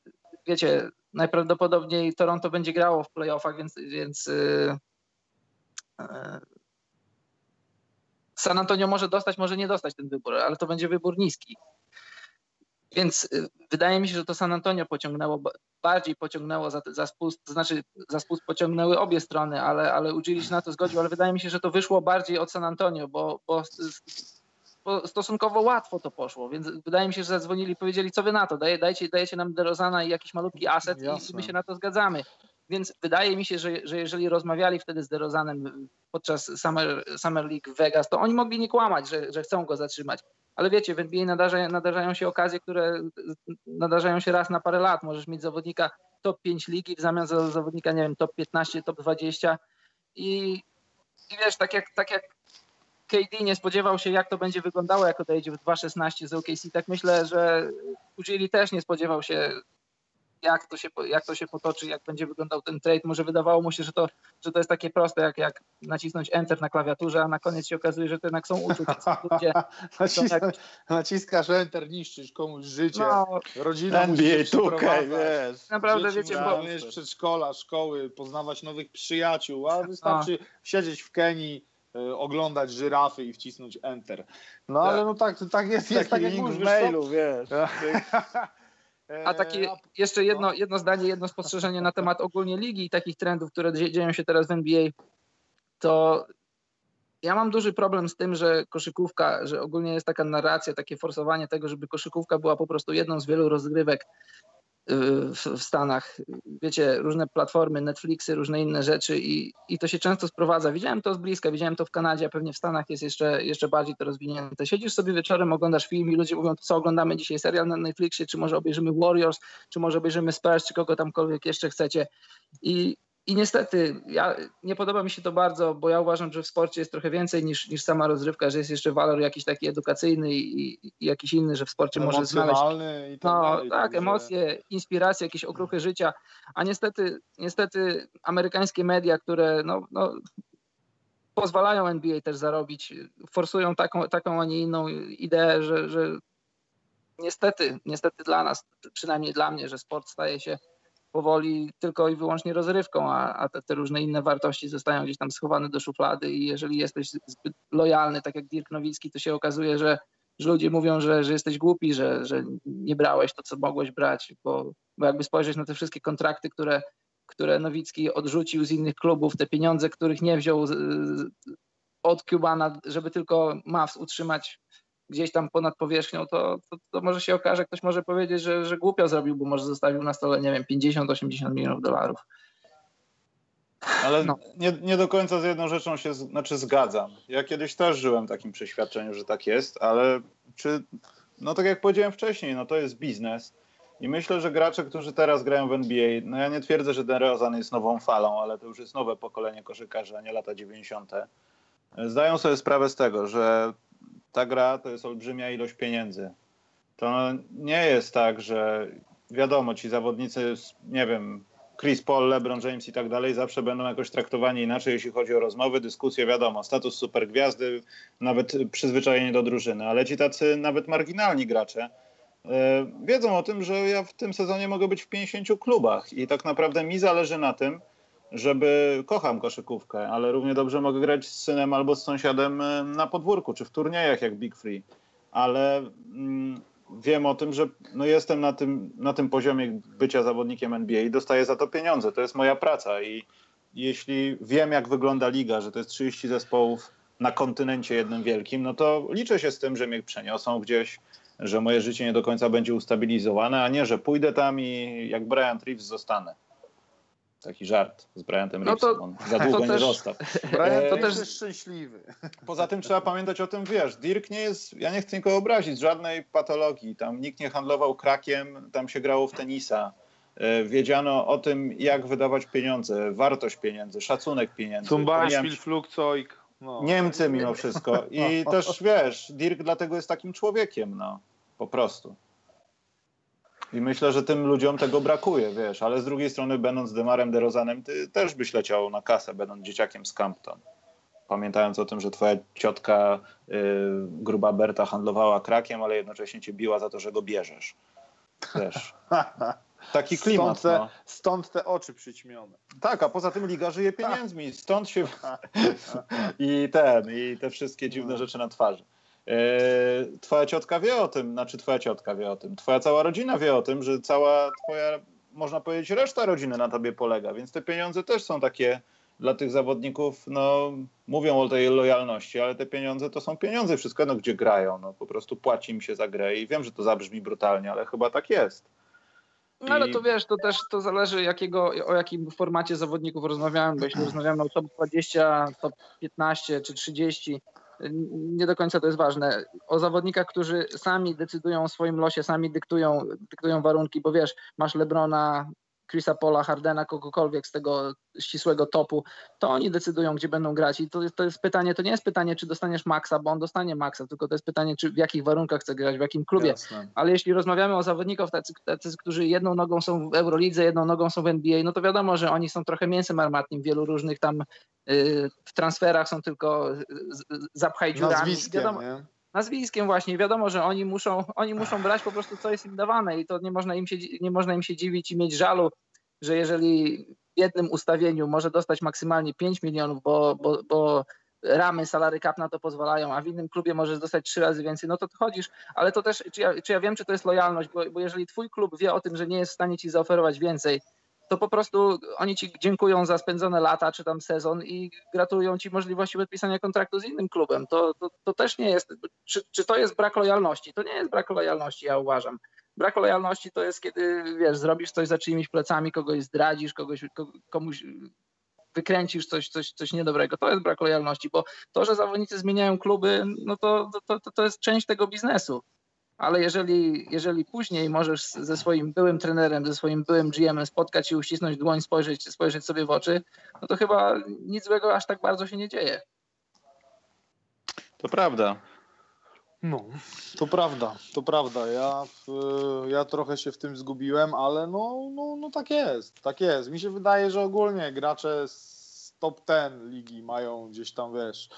wiecie, najprawdopodobniej Toronto będzie grało w playoffach, więc, więc yy, yy, San Antonio może dostać, może nie dostać ten wybór, ale to będzie wybór niski. Więc y, wydaje mi się, że to San Antonio pociągnęło, bardziej pociągnęło za, za spust, to znaczy za spust pociągnęły obie strony, ale, ale Udzielić na to zgodził, ale wydaje mi się, że to wyszło bardziej od San Antonio, bo, bo, bo stosunkowo łatwo to poszło, więc wydaje mi się, że zadzwonili i powiedzieli, co wy na to, Daj, dajcie, dajecie nam DeRozana i jakiś malutki aset i my się na to zgadzamy. Więc wydaje mi się, że, że jeżeli rozmawiali wtedy z DeRozanem podczas Summer, Summer League Vegas, to oni mogli nie kłamać, że, że chcą go zatrzymać. Ale wiecie, w NBA nadarza, nadarzają się okazje, które nadarzają się raz na parę lat. Możesz mieć zawodnika top 5 ligi w zamian za zawodnika, nie wiem, top 15, top 20 i, i wiesz, tak jak, tak jak KD nie spodziewał się, jak to będzie wyglądało, jak odejdzie w 2.16 z OKC, tak myślę, że Ujili też nie spodziewał się jak to, się, jak to się potoczy, jak będzie wyglądał ten trade. Może wydawało mu się, że to, że to jest takie proste, jak, jak nacisnąć Enter na klawiaturze, a na koniec się okazuje, że to jednak są uczucia. Ludzie, Nacisnąć, Naciskasz Enter, niszczysz komuś życie, no, rodzinę NBA, tukaj, wiesz. Naprawdę, wiecie, bo... Umiesz przedszkola, szkoły, poznawać nowych przyjaciół, a wystarczy no. siedzieć w Kenii, y, oglądać żyrafy i wcisnąć Enter. No tak. ale no tak, tak jest, jest tak jak w mailu, wiesz. A takie jeszcze jedno, jedno zdanie, jedno spostrzeżenie na temat ogólnie ligi i takich trendów, które dzieją się teraz w NBA, to ja mam duży problem z tym, że koszykówka, że ogólnie jest taka narracja, takie forsowanie tego, żeby koszykówka była po prostu jedną z wielu rozgrywek w Stanach. Wiecie, różne platformy, Netflixy, różne inne rzeczy i, i to się często sprowadza. Widziałem to z bliska, widziałem to w Kanadzie, a pewnie w Stanach jest jeszcze, jeszcze bardziej to rozwinięte. Siedzisz sobie wieczorem, oglądasz film i ludzie mówią, co oglądamy dzisiaj, serial na Netflixie, czy może obejrzymy Warriors, czy może obejrzymy Spurs, czy kogo tamkolwiek jeszcze chcecie. I i niestety, ja, nie podoba mi się to bardzo, bo ja uważam, że w sporcie jest trochę więcej niż, niż sama rozrywka, że jest jeszcze walor jakiś taki edukacyjny i, i jakiś inny, że w sporcie może znaleźć. I tak, no, dalej, tak emocje, inspiracje, jakieś okruchy życia. A niestety, niestety amerykańskie media, które no, no, pozwalają NBA też zarobić, forsują taką, taką a nie inną ideę, że, że niestety, niestety dla nas, przynajmniej dla mnie, że sport staje się powoli tylko i wyłącznie rozrywką, a, a te, te, różne inne wartości zostają gdzieś tam schowane do szuflady i jeżeli jesteś zbyt lojalny, tak jak Dirk Nowicki, to się okazuje, że, że ludzie mówią, że, że jesteś głupi, że, że nie brałeś to, co mogłeś brać, bo, bo jakby spojrzeć na te wszystkie kontrakty, które, które Nowicki odrzucił z innych klubów, te pieniądze, których nie wziął z, od Cubana, żeby tylko Mavs utrzymać gdzieś tam ponad powierzchnią, to, to, to, może się okaże, ktoś może powiedzieć, że, że głupio zrobił, bo może zostawił na stole, nie wiem, 50-80 milionów dolarów. Ale no. nie, nie do końca z jedną rzeczą się znaczy zgadzam. Ja kiedyś też żyłem takim przeświadczeniu, że tak jest, ale czy, no tak jak powiedziałem wcześniej, no to jest biznes. I myślę, że gracze, którzy teraz grają w NBA, no ja nie twierdzę, że DeRozan jest nową falą, ale to już jest nowe pokolenie koszykarzy, a nie lata 90. Zdają sobie sprawę z tego, że ta gra to jest olbrzymia ilość pieniędzy. To nie jest tak, że wiadomo, ci zawodnicy, nie wiem, Chris Paul, LeBron James i tak dalej, zawsze będą jakoś traktowani inaczej, jeśli chodzi o rozmowy, dyskusje, wiadomo, status supergwiazdy, nawet przyzwyczajenie do drużyny, ale ci tacy nawet marginalni gracze yy, wiedzą o tym, że ja w tym sezonie mogę być w 50 klubach i tak naprawdę mi zależy na tym, żeby kocham koszykówkę, ale równie dobrze mogę grać z synem albo z sąsiadem e, na podwórku czy w turniejach jak Big Free. Ale mm, wiem o tym, że no jestem na tym, na tym poziomie bycia zawodnikiem NBA i dostaję za to pieniądze. To jest moja praca i jeśli wiem, jak wygląda liga, że to jest 30 zespołów na kontynencie jednym wielkim, no to liczę się z tym, że mnie przeniosą gdzieś, że moje życie nie do końca będzie ustabilizowane, a nie, że pójdę tam i jak Brian Reeves zostanę. Taki żart z Bryantem no to, On za długo nie został. Brian to też jest szczęśliwy. Poza tym trzeba pamiętać o tym, wiesz, Dirk nie jest, ja nie chcę nikogo obrazić, żadnej patologii. Tam nikt nie handlował krakiem, tam się grało w tenisa. E, wiedziano o tym, jak wydawać pieniądze, wartość pieniędzy, szacunek pieniędzy. Zum Beispiel Flugzeug. No. Niemcy mimo wszystko. I też, wiesz, Dirk dlatego jest takim człowiekiem, no. Po prostu. I myślę, że tym ludziom tego brakuje, wiesz, ale z drugiej strony, będąc Demarem DeRozanem, ty też byś leciał na kasę, będąc dzieciakiem z Campton. Pamiętając o tym, że twoja ciotka y, gruba Berta handlowała krakiem, ale jednocześnie cię biła za to, że go bierzesz. Wiesz. taki klimat. Stąd te, no. stąd te oczy przyćmione. Tak, a poza tym liga żyje pieniędzmi, stąd się i ten, i te wszystkie dziwne No. rzeczy na twarzy. E, Twoja ciotka wie o tym, znaczy twoja ciotka wie o tym, twoja cała rodzina wie o tym, że cała twoja, można powiedzieć, reszta rodziny na tobie polega, więc te pieniądze też są takie dla tych zawodników, no mówią o tej lojalności, ale te pieniądze to są pieniądze, wszystko no gdzie grają, no po prostu płaci im się za grę i wiem, że to zabrzmi brutalnie, ale chyba tak jest. No ale to wiesz, to też to zależy jakiego, o jakim formacie zawodników rozmawiamy, bo jeśli rozmawiamy o top 20, top 15 czy 30, nie do końca to jest ważne. O zawodnikach, którzy sami decydują o swoim losie, sami dyktują, dyktują warunki, bo wiesz, masz Lebrona, Chrisa Paula, Hardena, kogokolwiek z tego ścisłego topu, to oni decydują, gdzie będą grać. I to jest, to jest pytanie, to nie jest pytanie, czy dostaniesz maksa, bo on dostanie maksa, tylko to jest pytanie, czy w jakich warunkach chce grać, w jakim klubie. Jasne. Ale jeśli rozmawiamy o zawodnikach, tacy, tacy, którzy jedną nogą są w Eurolidze, jedną nogą są w NBA, no to wiadomo, że oni są trochę mięsem armatnim w wielu różnych tam y, w transferach są tylko zapchaj dziurami. Nazwiskiem, Wiadomo, nie? Nazwiskiem właśnie, wiadomo, że oni muszą, oni muszą brać po prostu co jest im dawane i to nie można im się, nie można im się dziwić i mieć żalu, że jeżeli w jednym ustawieniu może dostać maksymalnie 5 milionów, bo, bo, bo ramy salary cap na to pozwalają, a w innym klubie możesz dostać trzy razy więcej, no to chodzisz, ale to też, czy ja, czy ja wiem, czy to jest lojalność, bo, bo jeżeli twój klub wie o tym, że nie jest w stanie ci zaoferować więcej, to po prostu oni ci dziękują za spędzone lata czy tam sezon i gratulują ci możliwości podpisania kontraktu z innym klubem. To, to, to też nie jest. Czy, czy to jest brak lojalności? To nie jest brak lojalności, ja uważam. Brak lojalności to jest, kiedy wiesz, zrobisz coś za czyimiś plecami, kogoś zdradzisz, kogoś, ko- komuś wykręcisz coś, coś, coś niedobrego. To jest brak lojalności, bo to, że zawodnicy zmieniają kluby, no to, to, to, to jest część tego biznesu ale jeżeli, jeżeli później możesz ze swoim byłym trenerem, ze swoim byłym GM-em spotkać się, uścisnąć dłoń, spojrzeć, spojrzeć sobie w oczy, no to chyba nic złego aż tak bardzo się nie dzieje. To prawda. No, to prawda, to prawda. Ja, w- ja trochę się w tym zgubiłem, ale no, no, no tak jest, tak jest. Mi się wydaje, że ogólnie gracze z top 10 ligi mają gdzieś tam, wiesz,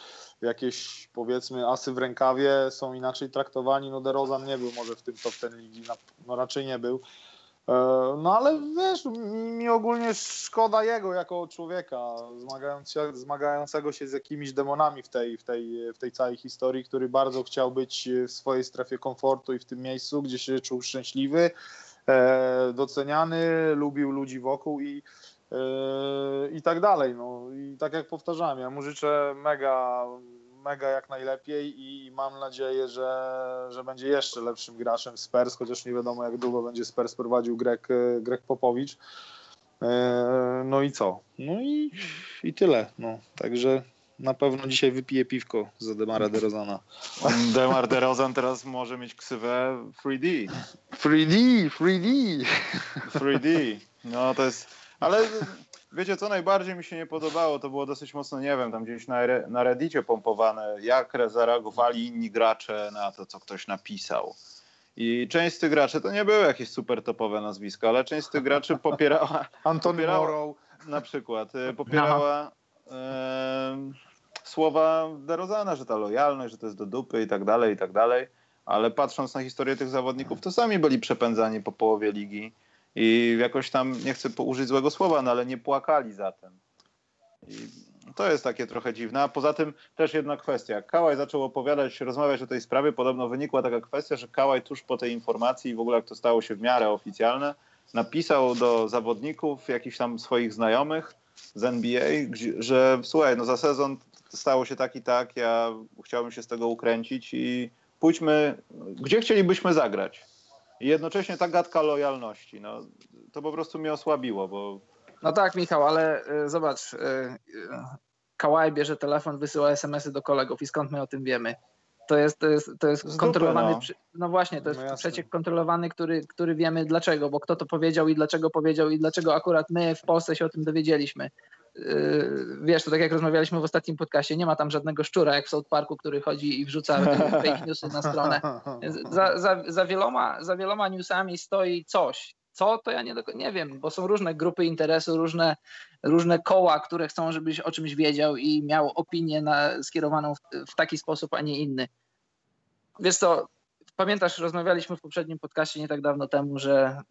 jakieś powiedzmy asy w rękawie, są inaczej traktowani. No DeRozan nie był może w tym top 10 ligi, no raczej nie był. E, No ale wiesz, mi, ogólnie szkoda jego jako człowieka zmagającego się z jakimiś demonami w tej, w, tej, w tej całej historii, który bardzo chciał być w swojej strefie komfortu i w tym miejscu, gdzie się czuł szczęśliwy, e, doceniany, lubił ludzi wokół i, i tak dalej. No i tak jak powtarzałem, ja mu życzę mega mega jak najlepiej i mam nadzieję, że, że będzie jeszcze lepszym graczem w Spurs, chociaż nie wiadomo jak długo będzie Spurs prowadził Greg, Greg Popowicz. E, No i co? No i, i tyle. No, także na pewno dzisiaj wypiję piwko za Demara DeRozana. Demar DeRozan teraz może mieć ksywę 3D. 3D, 3D. 3D. No to jest. Ale wiecie, co najbardziej mi się nie podobało? To było dosyć mocno, nie wiem, tam gdzieś na, na Reddicie pompowane, jak zareagowali inni gracze na to, co ktoś napisał. I część z tych graczy to nie były jakieś super topowe nazwiska, ale część z tych graczy popierała Antony Popierało- Morrow. na przykład e, popierała e, słowa DeRozana, że ta lojalność, że to jest do dupy i tak dalej, i tak dalej. Ale patrząc na historię tych zawodników, to sami byli przepędzani po połowie ligi i jakoś tam, nie chcę użyć złego słowa, no ale nie płakali za tym. I to jest takie trochę dziwne. A poza tym też jedna kwestia. Kałaj zaczął opowiadać, rozmawiać o tej sprawie, podobno wynikła taka kwestia, że Kałaj tuż po tej informacji i w ogóle jak to stało się w miarę oficjalne, napisał do zawodników, jakichś tam swoich znajomych z NBA, że słuchaj, no za sezon stało się tak i tak, ja chciałbym się z tego ukręcić i pójdźmy, gdzie chcielibyśmy zagrać. I jednocześnie ta gadka lojalności, no, to po prostu mnie osłabiło, bo No tak, Michał, ale y, zobacz, y, y, Kałaj bierze telefon, wysyła SMS-y do kolegów i skąd my o tym wiemy? To jest, to jest, to jest kontrolowany, no. przy- no właśnie, to jest No przeciek kontrolowany, który, który wiemy dlaczego, bo kto to powiedział i dlaczego powiedział i dlaczego akurat my w Polsce się o tym dowiedzieliśmy. Yy, Wiesz, to tak jak rozmawialiśmy w ostatnim podcaście, nie ma tam żadnego szczura jak w South Parku, który chodzi i wrzuca fake newsy na stronę. Za, za, za, wieloma, za wieloma newsami stoi coś. Co, to ja nie, do, nie wiem, bo są różne grupy interesu, różne, różne koła, które chcą, żebyś o czymś wiedział i miał opinię na, skierowaną w, w taki sposób, a nie inny. Wiesz co, pamiętasz, rozmawialiśmy w poprzednim podcaście nie tak dawno temu, że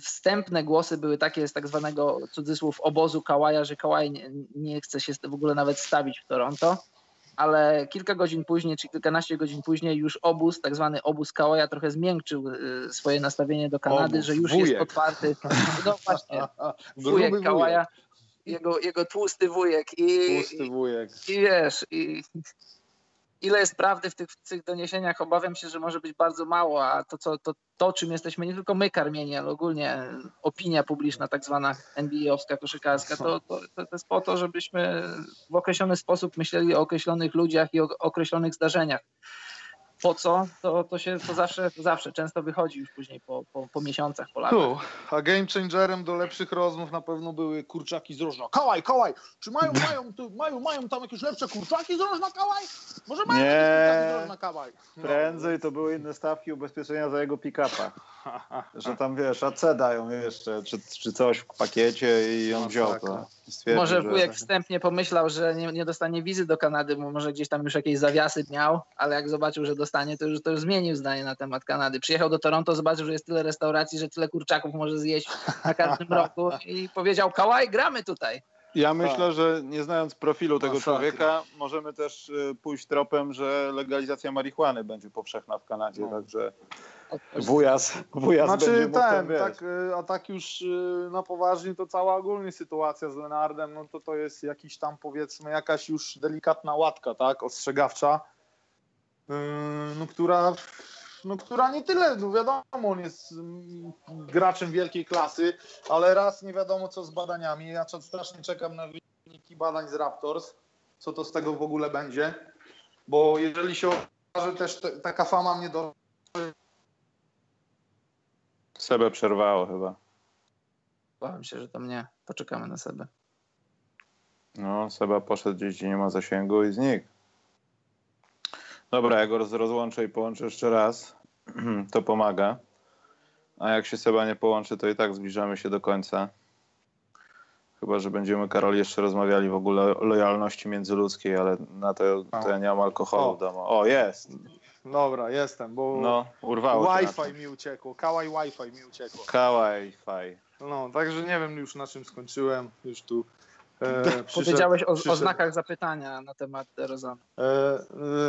wstępne głosy były takie z tak zwanego cudzysłów obozu Kałaja, że Kałaj nie, nie chce się w ogóle nawet stawić w Toronto ale kilka godzin później, czy kilkanaście godzin później już obóz, tak zwany obóz Kałaja trochę zmiękczył y, swoje nastawienie do Kanady, obóz, że już wujek. jest otwarty. No właśnie, wujek Kałaja, jego, jego tłusty wujek. I, tłusty wujek. I, i wiesz, i, ile jest prawdy w tych, w tych doniesieniach, obawiam się, że może być bardzo mało, a to, co, to, to, czym jesteśmy, nie tylko my karmieni, ale ogólnie opinia publiczna, tak zwana NBA-owska, koszykarska, to, to, to jest po to, żebyśmy w określony sposób myśleli o określonych ludziach i o określonych zdarzeniach po co, to, to się to zawsze, to zawsze często wychodzi już później po, po, po miesiącach, po latach. Tu, a game changerem do lepszych rozmów na pewno były kurczaki z rożna. Kałaj, kałaj, czy mają, mają, tu, mają, mają tam jakieś lepsze kurczaki z rożna, kałaj? Może mają Nie. jakieś kurczaki z rożna, kałaj? No. Prędzej to były inne stawki ubezpieczenia za jego pick-upa. Że tam wiesz, AC dają jeszcze, czy, czy coś w pakiecie i on no, wziął tak, to. No. Może wujek wstępnie pomyślał, że nie, nie, dostanie wizy do Kanady, bo może gdzieś tam już jakieś zawiasy miał, ale jak zobaczył, że dostanie, to już, to już zmienił zdanie na temat Kanady. Przyjechał do Toronto, zobaczył, że jest tyle restauracji, że tyle kurczaków może zjeść na każdym roku i powiedział, kałaj, gramy tutaj. Ja myślę, że nie znając profilu tego człowieka, możemy też y, pójść tropem, że legalizacja marihuany będzie powszechna w Kanadzie, no. także wujas, wujas znaczy, będzie ten, tak, y, A tak już y, na poważnie to cała ogólnie sytuacja z Lenardem, no to to jest jakiś tam powiedzmy jakaś już delikatna łatka, tak, ostrzegawcza, no która no, która nie tyle, no wiadomo, on jest mm, graczem wielkiej klasy, ale raz nie wiadomo co z badaniami. Ja strasznie czekam na wyniki badań z Raptors, co to z tego w ogóle będzie, bo jeżeli się okaże też te, taka fama mnie do... Sebe przerwało chyba. Bałem się, że to mnie. Poczekamy na Sebę. No, Seba poszedł gdzieś, gdzie nie ma zasięgu i znikł. Dobra, ja go rozłączę i połączę jeszcze raz. To pomaga. A jak się Seba nie połączy, to i tak zbliżamy się do końca. Chyba, że będziemy, Karol, jeszcze rozmawiali w ogóle o lojalności międzyludzkiej, ale na to, to ja nie mam alkoholu w domu. O, jest! Dobra, jestem, bo no, urwało Wi-Fi mi uciekło, kałaj Wi-Fi mi uciekło. Kałaj Wi-Fi. No, także nie wiem już na czym skończyłem, już tu E, Powiedziałeś o, o, znakach zapytania na temat Rozana. E,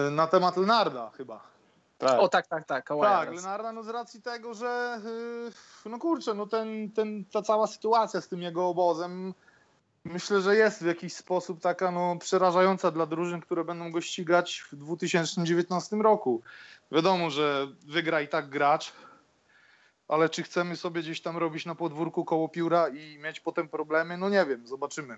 e, na temat Lenarda chyba. Tak. O tak, tak, tak. tak, Lenarda no z racji tego, że e, no kurczę, no ten, ten, ta cała sytuacja z tym jego obozem myślę, że jest w jakiś sposób taka no, przerażająca dla drużyn, które będą go ścigać w 2019 roku. Wiadomo, że wygra i tak gracz, ale czy chcemy sobie gdzieś tam robić na podwórku koło pióra i mieć potem problemy? No nie wiem, zobaczymy.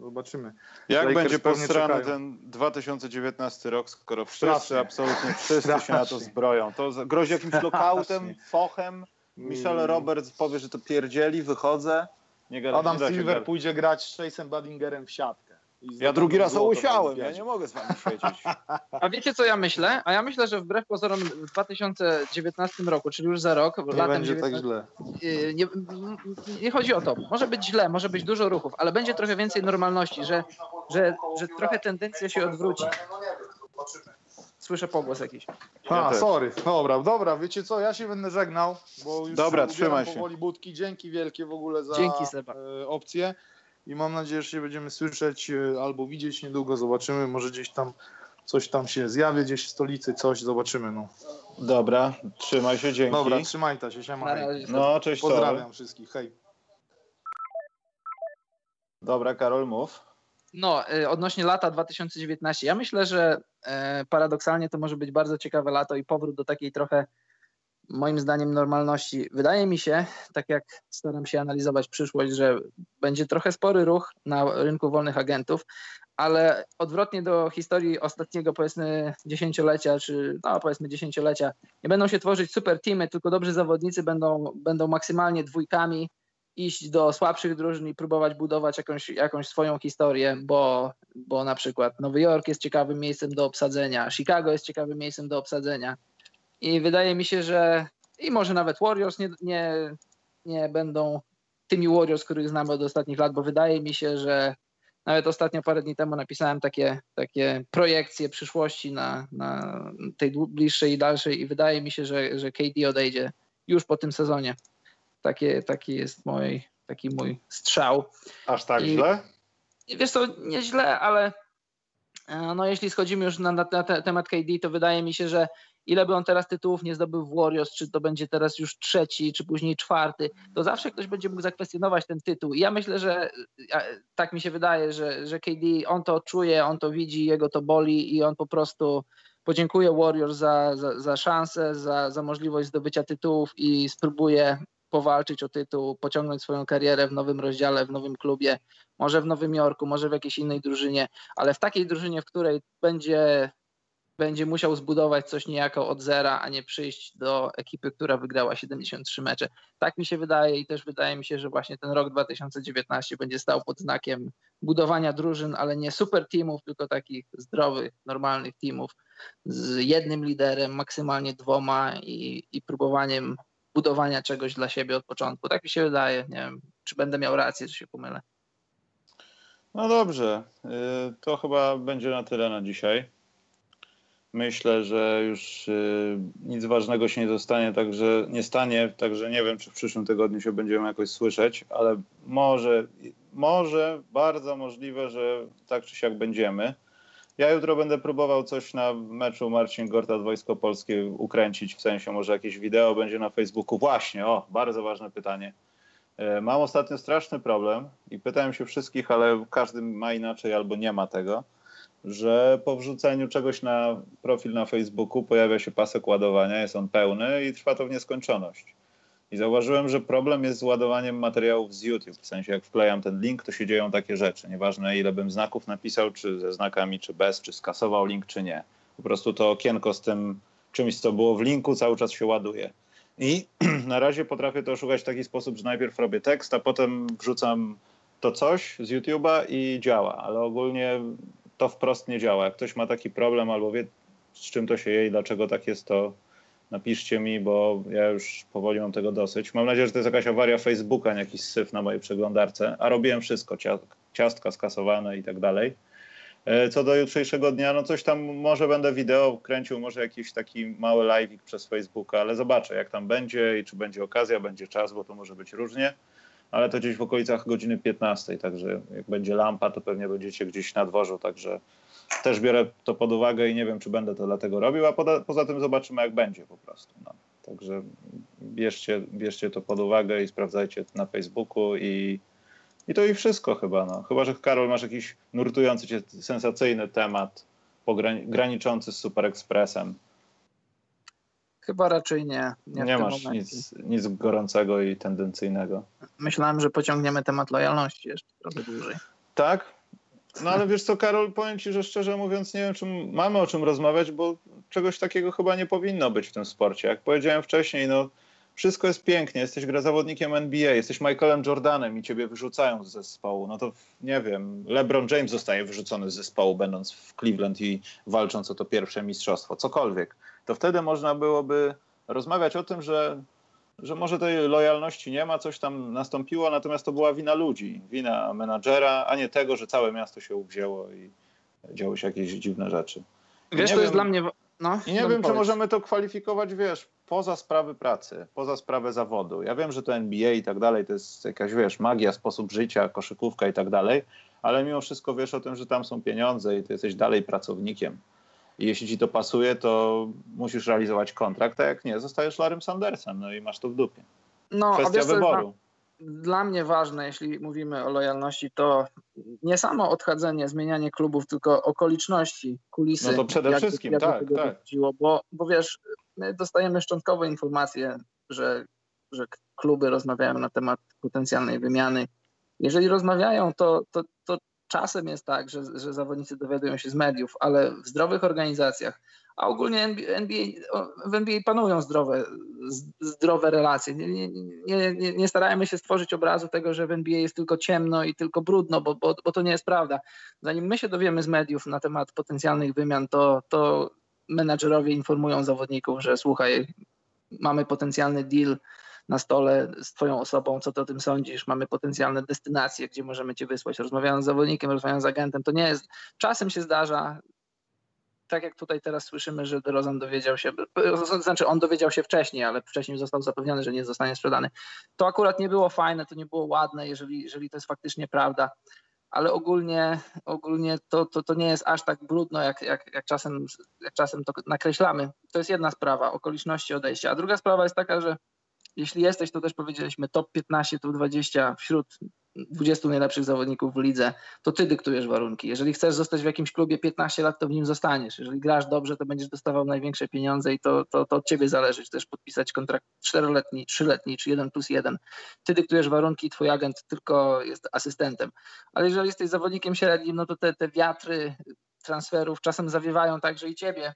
Zobaczymy. Jak Lakers będzie posrany ten 2019 rok, skoro wszyscy, absolutnie wszyscy Strasznie. się na to zbroją? To grozi jakimś lokautem, fochem. Michelle mm. Roberts powie, że to pierdzieli, wychodzę. Nie Adam Silver pójdzie grać z Chase'em Badingerem w siatkę. Ja drugi raz ołysiałem, ja nie mogę z wami świecić. A wiecie co ja myślę? A ja myślę, że wbrew pozorom w 2019 roku, czyli już za rok, nie latem będzie 19, tak źle. Y, nie, nie, chodzi o to. Może być źle, może być dużo ruchów, ale będzie trochę więcej normalności, że, że, że trochę tendencja się odwróci. Słyszę pogłos jakiś. A, sorry. Dobra, dobra, wiecie co, ja się będę żegnał, bo już dobra, trzymaj się. powoli budki. Dzięki wielkie w ogóle za Dzięki, Seba. E, opcję i mam nadzieję, że się będziemy słyszeć e, albo widzieć niedługo, zobaczymy, może gdzieś tam coś tam się zjawi, gdzieś w stolicy, coś, zobaczymy. No. Dobra, trzymaj się, dzięki. Dobra, trzymaj się, siema. No, cześć. Pozdrawiam sorry. wszystkich, hej. Dobra, Karol, mów. No, e, odnośnie lata 2019, ja myślę, że e, paradoksalnie to może być bardzo ciekawe lato i powrót do takiej trochę moim zdaniem normalności. Wydaje mi się, tak jak staram się analizować przyszłość, że będzie trochę spory ruch na rynku wolnych agentów, ale odwrotnie do historii ostatniego powiedzmy dziesięciolecia, czy no powiedzmy dziesięciolecia, nie będą się tworzyć super teamy, tylko dobrzy zawodnicy będą, będą maksymalnie dwójkami iść do słabszych drużyn i próbować budować jakąś, jakąś swoją historię, bo, bo na przykład Nowy Jork jest ciekawym miejscem do obsadzenia, Chicago jest ciekawym miejscem do obsadzenia. I wydaje mi się, że i może nawet Warriors nie, nie, nie będą tymi Warriors, których znamy od ostatnich lat, bo wydaje mi się, że nawet ostatnio parę dni temu napisałem takie, takie projekcje przyszłości na, na tej bliższej i dalszej i wydaje mi się, że, że KD odejdzie już po tym sezonie. Takie, taki jest mój, taki mój strzał. Aż tak I, źle? Wiesz co, nie źle, ale e, no jeśli schodzimy już na, na, na temat KD, to wydaje mi się, że ile by on teraz tytułów nie zdobył w Warriors, czy to będzie teraz już trzeci, czy później czwarty, to zawsze ktoś będzie mógł zakwestionować ten tytuł. I ja myślę, że tak mi się wydaje, że, że KD, on to czuje, on to widzi, jego to boli i on po prostu podziękuję Warriors za, za, za szansę, za, za możliwość zdobycia tytułów i spróbuje powalczyć o tytuł, pociągnąć swoją karierę w nowym rozdziale, w nowym klubie, może w Nowym Jorku, może w jakiejś innej drużynie, ale w takiej drużynie, w której będzie będzie musiał zbudować coś niejako od zera, a nie przyjść do ekipy, która wygrała 73 mecze. Tak mi się wydaje i też wydaje mi się, że właśnie ten rok 2019 będzie stał pod znakiem budowania drużyn, ale nie super teamów, tylko takich zdrowych, normalnych teamów z jednym liderem, maksymalnie dwoma i, i próbowaniem budowania czegoś dla siebie od początku. Tak mi się wydaje. Nie wiem, czy będę miał rację, czy się pomylę. No dobrze, y, to chyba będzie na tyle na dzisiaj. Myślę, że już y, nic ważnego się nie dostanie, także nie stanie, także nie wiem, czy w przyszłym tygodniu się będziemy jakoś słyszeć, ale może, może, bardzo możliwe, że tak czy siak będziemy. Ja jutro będę próbował coś na meczu Marcin Gortat Wojsko Polskie ukręcić, w sensie może jakieś wideo będzie na Facebooku. Właśnie, o, bardzo ważne pytanie. E, mam ostatnio straszny problem i pytałem się wszystkich, ale każdy ma inaczej albo nie ma tego że po wrzuceniu czegoś na profil na Facebooku pojawia się pasek ładowania, jest on pełny i trwa to w nieskończoność. I zauważyłem, że problem jest z ładowaniem materiałów z YouTube. W sensie, jak wklejam ten link, to się dzieją takie rzeczy. Nieważne, ile bym znaków napisał, czy ze znakami, czy bez, czy skasował link, czy nie. Po prostu to okienko z tym czymś, co było w linku, cały czas się ładuje. I na razie potrafię to oszukać w taki sposób, że najpierw robię tekst, a potem wrzucam to coś z YouTube'a i działa. Ale ogólnie to wprost nie działa. Jak ktoś ma taki problem albo wie, z czym to się je i dlaczego tak jest, to napiszcie mi, bo ja już powoli mam tego dosyć. Mam nadzieję, że to jest jakaś awaria Facebooka, nie jakiś syf na mojej przeglądarce, a robiłem wszystko, ciastka skasowane i tak dalej. E, co do jutrzejszego dnia, no coś tam może będę wideo kręcił, może jakiś taki mały live'ik przez Facebooka, ale zobaczę jak tam będzie i czy będzie okazja, będzie czas, bo to może być różnie ale to gdzieś w okolicach godziny 15, także jak będzie lampa, to pewnie będziecie gdzieś na dworzu, także też biorę to pod uwagę i nie wiem, czy będę to dlatego robił, a poza, poza tym zobaczymy, jak będzie po prostu. No. Także bierzcie, bierzcie to pod uwagę i sprawdzajcie na Facebooku i, i to i wszystko chyba. No. Chyba, że Karol masz jakiś nurtujący cię sensacyjny temat, graniczący z Super Expressem. Chyba raczej nie. Nie, nie masz nic, nic gorącego i tendencyjnego. Myślałem, że pociągniemy temat lojalności jeszcze trochę dłużej. Tak? No ale wiesz co, Karol, powiem ci, że szczerze mówiąc nie wiem, czy mamy o czym rozmawiać, bo czegoś takiego chyba nie powinno być w tym sporcie. Jak powiedziałem wcześniej, no wszystko jest pięknie, jesteś gra zawodnikiem NBA, jesteś Michaelem Jordanem i ciebie wyrzucają z zespołu, no to nie wiem, LeBron James zostaje wyrzucony z zespołu, będąc w Cleveland i walcząc o to pierwsze mistrzostwo, cokolwiek. To wtedy można byłoby rozmawiać o tym, że, że może tej lojalności nie ma, coś tam nastąpiło, natomiast to była wina ludzi, wina menadżera, a nie tego, że całe miasto się uwzięło i działy się jakieś dziwne rzeczy. Wiesz, to jest dla mnie... No, I nie wiem, czy możemy to kwalifikować, wiesz, poza sprawy pracy, poza sprawę zawodu. Ja wiem, że to NBA i tak dalej, to jest jakaś, wiesz, magia, sposób życia, koszykówka i tak dalej, ale mimo wszystko wiesz o tym, że tam są pieniądze i ty jesteś dalej pracownikiem. I jeśli ci to pasuje, to musisz realizować kontrakt, a jak nie, zostajesz Larym Sandersem, no i masz to w dupie. No, Kwestia wyboru dla mnie ważne, jeśli mówimy o lojalności, to nie samo odchodzenie, zmienianie klubów, tylko okoliczności, kulisy. No to przede jak, wszystkim, jak tak, tak. bo, bo wiesz, dostajemy szczątkowe informacje, że, że kluby rozmawiają na temat potencjalnej wymiany. Jeżeli rozmawiają, to, to, to czasem jest tak, że, że zawodnicy dowiadują się z mediów, ale w zdrowych organizacjach, a ogólnie NBA, w NBA panują zdrowe, zdrowe relacje. Nie, nie, nie, nie, starajmy się stworzyć obrazu tego, że w NBA jest tylko ciemno i tylko brudno, bo, bo, bo to nie jest prawda. Zanim my się dowiemy z mediów na temat potencjalnych wymian, to, to menadżerowie informują zawodników, że słuchaj, mamy potencjalny deal na stole z twoją osobą, co ty o tym sądzisz, mamy potencjalne destynacje, gdzie możemy cię wysłać, rozmawiając z zawodnikiem, rozmawiając z agentem, to nie jest, czasem się zdarza, tak jak tutaj teraz słyszymy, że DeRozan dowiedział się, znaczy on dowiedział się wcześniej, ale wcześniej został zapewniony, że nie zostanie sprzedany. To akurat nie było fajne, to nie było ładne, jeżeli, jeżeli to jest faktycznie prawda, ale ogólnie, ogólnie to, to, to nie jest aż tak brudno, jak, jak, jak, czasem, jak czasem to nakreślamy. To jest jedna sprawa, okoliczności odejścia. A druga sprawa jest taka, że jeśli jesteś, to też powiedzieliśmy top 15, top 20 wśród 20 najlepszych zawodników w lidze, to ty dyktujesz warunki. Jeżeli chcesz zostać w jakimś klubie 15 lat, to w nim zostaniesz. Jeżeli grasz dobrze, to będziesz dostawał największe pieniądze i to, to, to od ciebie zależy, czy też podpisać kontrakt 4-letni, 3-letni, czy 1 plus 1. Ty dyktujesz warunki, twój agent tylko jest asystentem. Ale jeżeli jesteś zawodnikiem średnim, no to te, te wiatry transferów czasem zawiewają także i ciebie.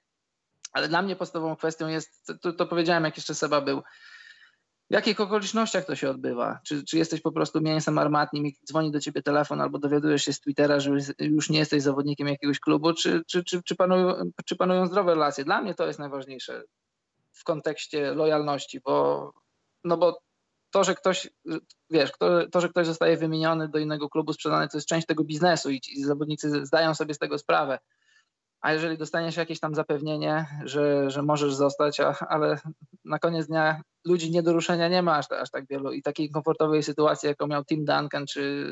Ale dla mnie podstawową kwestią jest, to, to powiedziałem, jak jeszcze Seba był, w jakich okolicznościach to się odbywa? Czy, czy jesteś po prostu mięsem armatnim i dzwoni do ciebie telefon albo dowiadujesz się z Twittera, że już nie jesteś zawodnikiem jakiegoś klubu, czy, czy, czy, czy, panują, czy panują zdrowe relacje? Dla mnie to jest najważniejsze w kontekście lojalności, bo, no bo to, że ktoś, wiesz, to, to, że ktoś zostaje wymieniony do innego klubu, sprzedany, to jest część tego biznesu i, i zawodnicy zdają sobie z tego sprawę. A jeżeli dostaniesz jakieś tam zapewnienie, że, że możesz zostać, a, ale na koniec dnia ludzi nie do ruszenia nie ma aż, aż tak wielu i takiej komfortowej sytuacji, jaką miał Tim Duncan czy,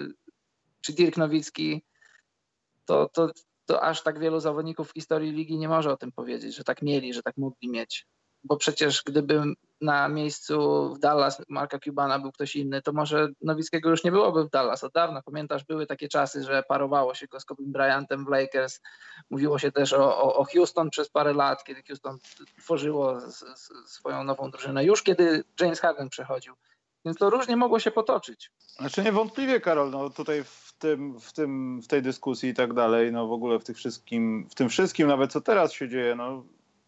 czy Dirk Nowicki, to, to, to aż tak wielu zawodników w historii ligi nie może o tym powiedzieć, że tak mieli, że tak mogli mieć bo przecież gdyby na miejscu w Dallas Marka Cubana był ktoś inny, to może Nowickiego już nie byłoby w Dallas od dawna. Pamiętasz, były takie czasy, że parowało się go z Kobe Bryantem w Lakers. Mówiło się też o, o, o Houston przez parę lat, kiedy Houston tworzyło z, z swoją nową drużynę, już kiedy James Harden przechodził. Więc to różnie mogło się potoczyć. Znaczy niewątpliwie, Karol, no tutaj w, tym, w, tym, w tej dyskusji i tak dalej, no w ogóle w, tych wszystkim, w tym wszystkim, nawet co teraz się dzieje, no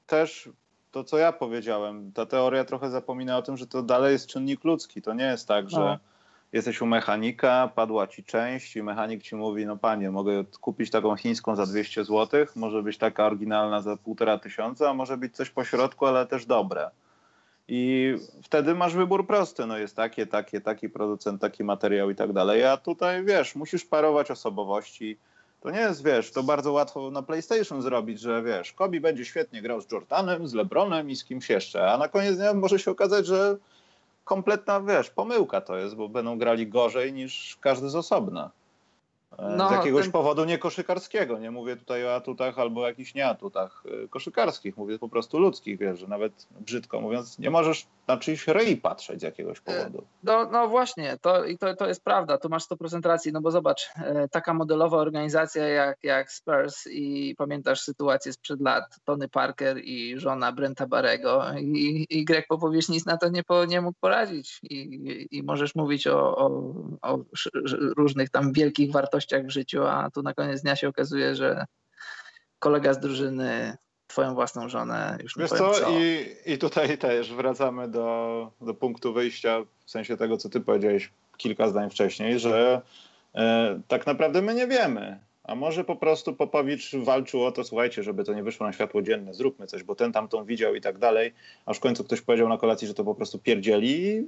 też to, co ja powiedziałem. Ta teoria trochę zapomina o tym, że to dalej jest czynnik ludzki. To nie jest tak, że no. jesteś u mechanika, padła ci część i mechanik ci mówi, no panie, mogę kupić taką chińską za 200 zł, może być taka oryginalna za półtora tysiąca, a może być coś po środku, ale też dobre. I wtedy masz wybór prosty, no jest takie, takie, taki producent, taki materiał i tak dalej. A tutaj, wiesz, musisz parować osobowości, to nie jest, wiesz, to bardzo łatwo na PlayStation zrobić, że wiesz, Kobe będzie świetnie grał z Jordanem, z LeBronem i z kimś jeszcze, a na koniec dnia może się okazać, że kompletna, wiesz, pomyłka to jest, bo będą grali gorzej niż każdy z osobna. E, no, z jakiegoś ten... powodu nie koszykarskiego. Nie mówię tutaj o atutach albo jakichś nieatutach e, koszykarskich. Mówię po prostu ludzkich, wiesz, że nawet brzydko mówiąc, nie możesz na czyjś ryj patrzeć z jakiegoś e, powodu. No, no właśnie, to, i to, to jest prawda, tu masz 100% racji, no bo zobacz, taka modelowa organizacja jak, jak Spurs i pamiętasz sytuację sprzed lat, Tony Parker i żona Brenta Barego i, i Greg Popowicz nic na to nie, po, nie mógł poradzić I, i, i możesz mówić o, o, o różnych tam wielkich wartościach w życiu, a tu na koniec dnia się okazuje, że kolega z drużyny twoją własną żonę już Wiesz co, co. I, I tutaj też wracamy do, do punktu wyjścia, w sensie tego, co ty powiedziałeś kilka zdań wcześniej, że e, tak naprawdę my nie wiemy. A może po prostu Popowicz walczył o to, słuchajcie, żeby to nie wyszło na światło dzienne, zróbmy coś, bo ten tamtą widział i tak dalej, aż w końcu ktoś powiedział na kolacji, że to po prostu pierdzieli i,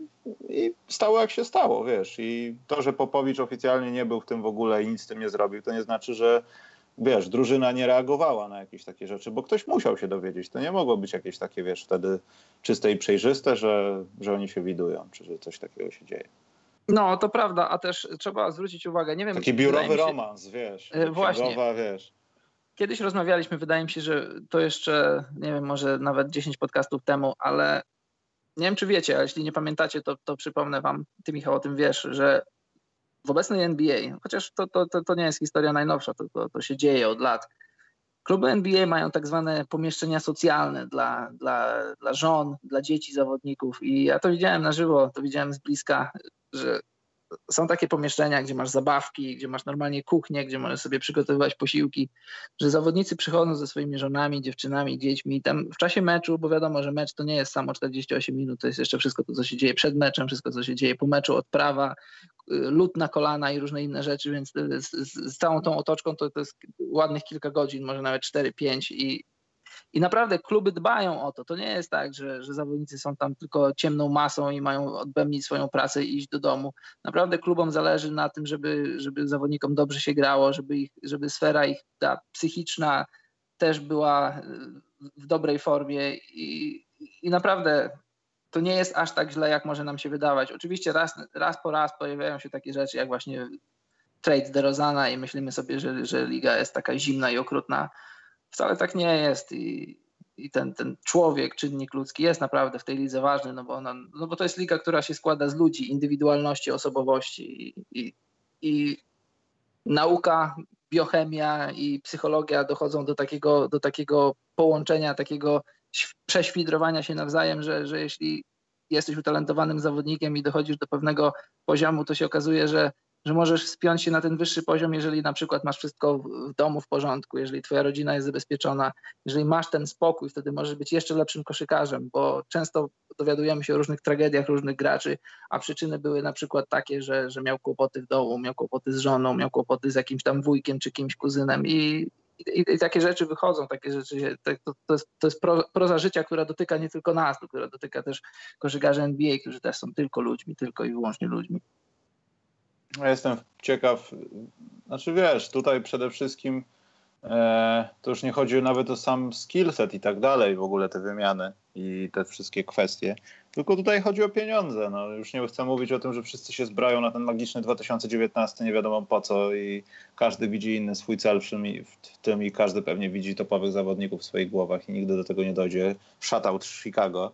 i stało jak się stało, wiesz. I to, że Popowicz oficjalnie nie był w tym w ogóle i nic z tym nie zrobił, to nie znaczy, że wiesz, drużyna nie reagowała na jakieś takie rzeczy, bo ktoś musiał się dowiedzieć. To nie mogło być jakieś takie, wiesz, wtedy czyste i przejrzyste, że, że oni się widują, czy że coś takiego się dzieje. No, to prawda, a też trzeba zwrócić uwagę, nie wiem... Taki biurowy się, romans, wiesz, e, właśnie. wiesz. Kiedyś rozmawialiśmy, wydaje mi się, że to jeszcze, nie wiem, może nawet 10 podcastów temu, ale nie wiem, czy wiecie, a jeśli nie pamiętacie, to, to przypomnę wam, ty Michał o tym wiesz, że w obecnej NBA, chociaż to, to, to, to nie jest historia najnowsza, to, to, to się dzieje od lat, Kluby NBA mają tak zwane pomieszczenia socjalne dla, dla, dla żon, dla dzieci zawodników. I ja to widziałem na żywo, to widziałem z bliska że są takie pomieszczenia, gdzie masz zabawki, gdzie masz normalnie kuchnię, gdzie możesz sobie przygotowywać posiłki, że zawodnicy przychodzą ze swoimi żonami, dziewczynami, dziećmi tam w czasie meczu, bo wiadomo, że mecz to nie jest samo 48 minut, to jest jeszcze wszystko to, co się dzieje przed meczem, wszystko, co się dzieje po meczu, odprawa, lód na kolana i różne inne rzeczy, więc z, z, z całą tą otoczką to, to jest ładnych kilka godzin, może nawet 4-5 i I naprawdę kluby dbają o to. To nie jest tak, że, że zawodnicy są tam tylko ciemną masą i mają odbębnić swoją pracę i iść do domu. Naprawdę klubom zależy na tym, żeby, żeby zawodnikom dobrze się grało, żeby, ich, żeby sfera ich ta psychiczna też była w dobrej formie i, i naprawdę to nie jest aż tak źle, jak może nam się wydawać. Oczywiście raz, raz po raz pojawiają się takie rzeczy, jak właśnie trade de Rozana i myślimy sobie, że, że liga jest taka zimna i okrutna. Wcale tak nie jest i, i ten, ten człowiek, czynnik ludzki jest naprawdę w tej lidze ważny, no bo, ona, no bo to jest liga, która się składa z ludzi, indywidualności, osobowości i, i, i nauka, biochemia i psychologia dochodzą do takiego, do takiego połączenia, takiego prześwidrowania się nawzajem, że, że jeśli jesteś utalentowanym zawodnikiem i dochodzisz do pewnego poziomu, to się okazuje, że że możesz spiąć się na ten wyższy poziom, jeżeli na przykład masz wszystko w domu w porządku, jeżeli twoja rodzina jest zabezpieczona, jeżeli masz ten spokój, wtedy możesz być jeszcze lepszym koszykarzem, bo często dowiadujemy się o różnych tragediach różnych graczy, a przyczyny były na przykład takie, że, że miał kłopoty w domu, miał kłopoty z żoną, miał kłopoty z jakimś tam wujkiem czy kimś kuzynem i, i, i takie rzeczy wychodzą, takie rzeczy, to, to jest, to jest pro, proza życia, która dotyka nie tylko nas, która dotyka też koszykarzy NBA, którzy też są tylko ludźmi, tylko i wyłącznie ludźmi. Ja jestem ciekaw, znaczy wiesz, tutaj przede wszystkim e, to już nie chodzi nawet o sam skillset i tak dalej, w ogóle te wymiany i te wszystkie kwestie, tylko tutaj chodzi o pieniądze. No, już nie chcę mówić o tym, że wszyscy się zbrają na ten magiczny 2019, nie wiadomo po co i każdy widzi inny swój cel w tym i każdy pewnie widzi topowych zawodników w swoich głowach i nigdy do tego nie dojdzie. Shutout Chicago.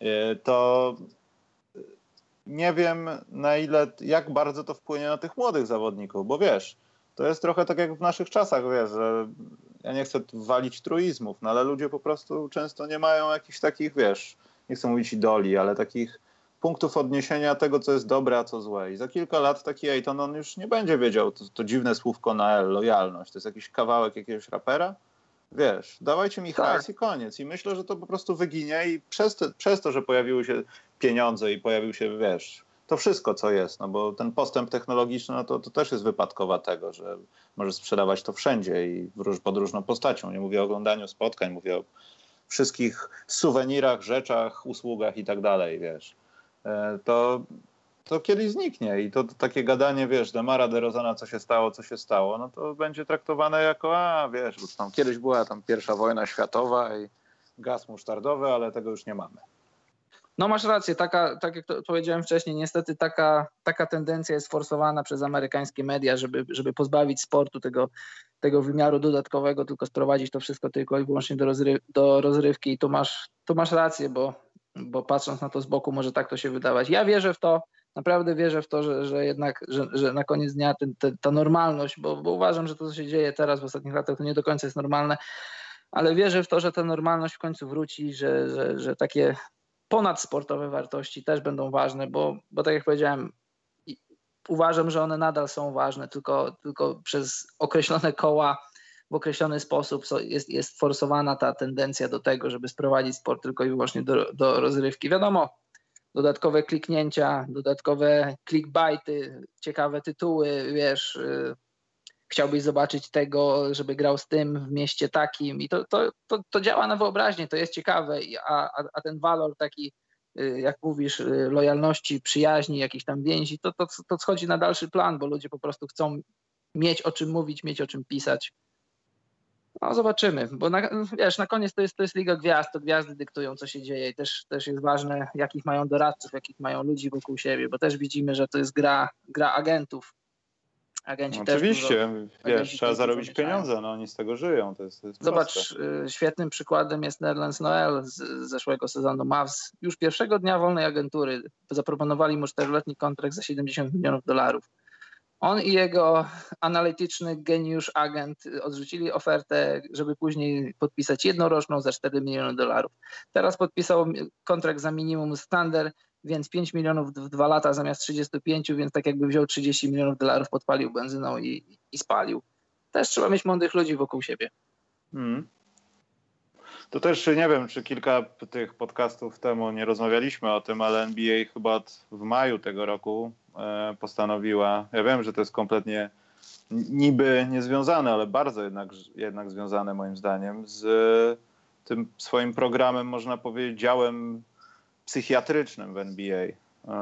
E, to nie wiem na ile, jak bardzo to wpłynie na tych młodych zawodników, bo wiesz, to jest trochę tak jak w naszych czasach, wiesz, że ja nie chcę walić truizmów, no ale ludzie po prostu często nie mają jakichś takich, wiesz, nie chcę mówić idoli, ale takich punktów odniesienia tego, co jest dobre, a co złe. I za kilka lat taki Ejton, on już nie będzie wiedział, to, to dziwne słówko na L, lojalność, to jest jakiś kawałek jakiegoś rapera, Wiesz, dawajcie mi hajs tak. i koniec. I myślę, że to po prostu wyginie i przez to, przez to, że pojawiły się pieniądze i pojawił się, wiesz, to wszystko, co jest, no bo ten postęp technologiczny, no to, to też jest wypadkowa tego, że możesz sprzedawać to wszędzie i pod różną postacią. Nie mówię o oglądaniu spotkań, mówię o wszystkich suwenirach, rzeczach, usługach i tak dalej, wiesz. E, to to kiedyś zniknie i to, to takie gadanie, wiesz, Demara, DeRozana, co się stało, co się stało, no to będzie traktowane jako, a wiesz, bo tam kiedyś była tam pierwsza wojna światowa i gaz musztardowy, ale tego już nie mamy. No masz rację, taka, tak jak powiedziałem wcześniej, niestety taka, taka tendencja jest forsowana przez amerykańskie media, żeby, żeby pozbawić sportu tego, tego wymiaru dodatkowego, tylko sprowadzić to wszystko tylko i wyłącznie do, rozry, do rozrywki i tu masz, tu masz rację, bo, bo patrząc na to z boku może tak to się wydawać. Ja wierzę w to, naprawdę wierzę w to, że, że jednak, że, że na koniec dnia ten, ta normalność, bo, bo uważam, że to, co się dzieje teraz w ostatnich latach, to nie do końca jest normalne, ale wierzę w to, że ta normalność w końcu wróci, że, że, że takie ponadsportowe wartości też będą ważne, bo, bo tak jak powiedziałem, uważam, że one nadal są ważne, tylko, tylko przez określone koła w określony sposób jest, jest forsowana ta tendencja do tego, żeby sprowadzić sport tylko i wyłącznie do, do rozrywki. Wiadomo, dodatkowe kliknięcia, dodatkowe clickbaity, ciekawe tytuły, wiesz, y, chciałbyś zobaczyć tego, żeby grał z tym w mieście takim i to, to, to, to działa na wyobraźnię, to jest ciekawe, a, a, a ten walor taki, y, jak mówisz, y, lojalności, przyjaźni, jakichś tam więzi, to, to, to schodzi na dalszy plan, bo ludzie po prostu chcą mieć o czym mówić, mieć o czym pisać. No zobaczymy, bo na, wiesz, na koniec to jest, to jest Liga Gwiazd, to gwiazdy dyktują, co się dzieje i też, też jest ważne, jakich mają doradców, jakich mają ludzi wokół siebie, bo też widzimy, że to jest gra, gra agentów. Agenci Oczywiście, dużo, wiesz, trzeba zarobić pieniądze, no oni z tego żyją, to jest, to jest Zobacz, proste. Y, świetnym przykładem jest Nerlens Noel z, z zeszłego sezonu Mavs. Już pierwszego dnia wolnej agentury zaproponowali mu czteroletni kontrakt za 70 milionów dolarów. On i jego analityczny geniusz agent odrzucili ofertę, żeby później podpisać jednoroczną za 4 miliony dolarów. Teraz podpisał kontrakt za minimum standard, więc 5 milionów w dwa lata zamiast 35, więc tak jakby wziął 30 milionów dolarów, podpalił benzyną i, i spalił. Też trzeba mieć mądrych ludzi wokół siebie. Hmm. To też nie wiem, czy kilka tych podcastów temu nie rozmawialiśmy o tym, ale NBA chyba w maju tego roku postanowiła, ja wiem, że to jest kompletnie niby niezwiązane, ale bardzo jednak, jednak związane moim zdaniem z tym swoim programem, można powiedzieć, działem psychiatrycznym w NBA.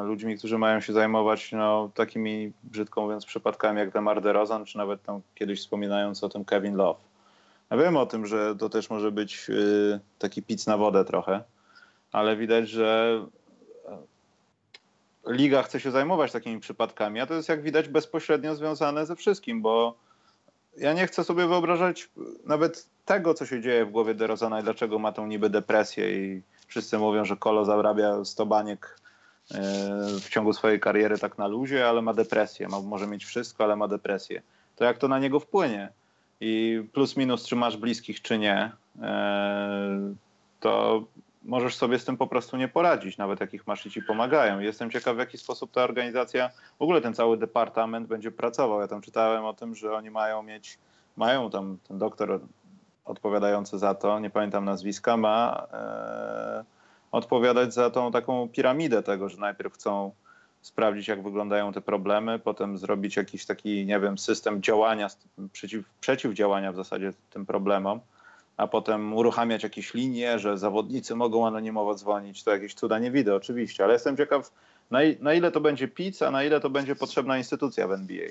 Ludźmi, którzy mają się zajmować no, takimi, brzydko mówiąc, przypadkami jak DeMar DeRozan, czy nawet tam kiedyś wspominając o tym Kevin Love. Ja wiem o tym, że to też może być taki pic na wodę trochę, ale widać, że liga chce się zajmować takimi przypadkami, a to jest jak widać bezpośrednio związane ze wszystkim, bo ja nie chcę sobie wyobrażać nawet tego, co się dzieje w głowie DeRozana i dlaczego ma tą niby depresję i wszyscy mówią, że Kolo zarabia 100 baniek e, w ciągu swojej kariery tak na luzie, ale ma depresję, ma, może mieć wszystko, ale ma depresję. To jak to na niego wpłynie? I plus minus, czy masz bliskich, czy nie, e, to możesz sobie z tym po prostu nie poradzić, nawet jakich masz i ci pomagają. Jestem ciekaw, w jaki sposób ta organizacja, w ogóle ten cały departament będzie pracował. Ja tam czytałem o tym, że oni mają mieć, mają tam ten doktor odpowiadający za to, nie pamiętam nazwiska, ma e, odpowiadać za tą taką piramidę tego, że najpierw chcą sprawdzić, jak wyglądają te problemy, potem zrobić jakiś taki, nie wiem, system działania, przeciw, przeciwdziałania w zasadzie tym problemom a potem uruchamiać jakieś linie, że zawodnicy mogą anonimowo dzwonić, to jakieś cuda nie widzę oczywiście, ale jestem ciekaw, na, na ile to będzie PIC, a na ile to będzie potrzebna instytucja w NBA.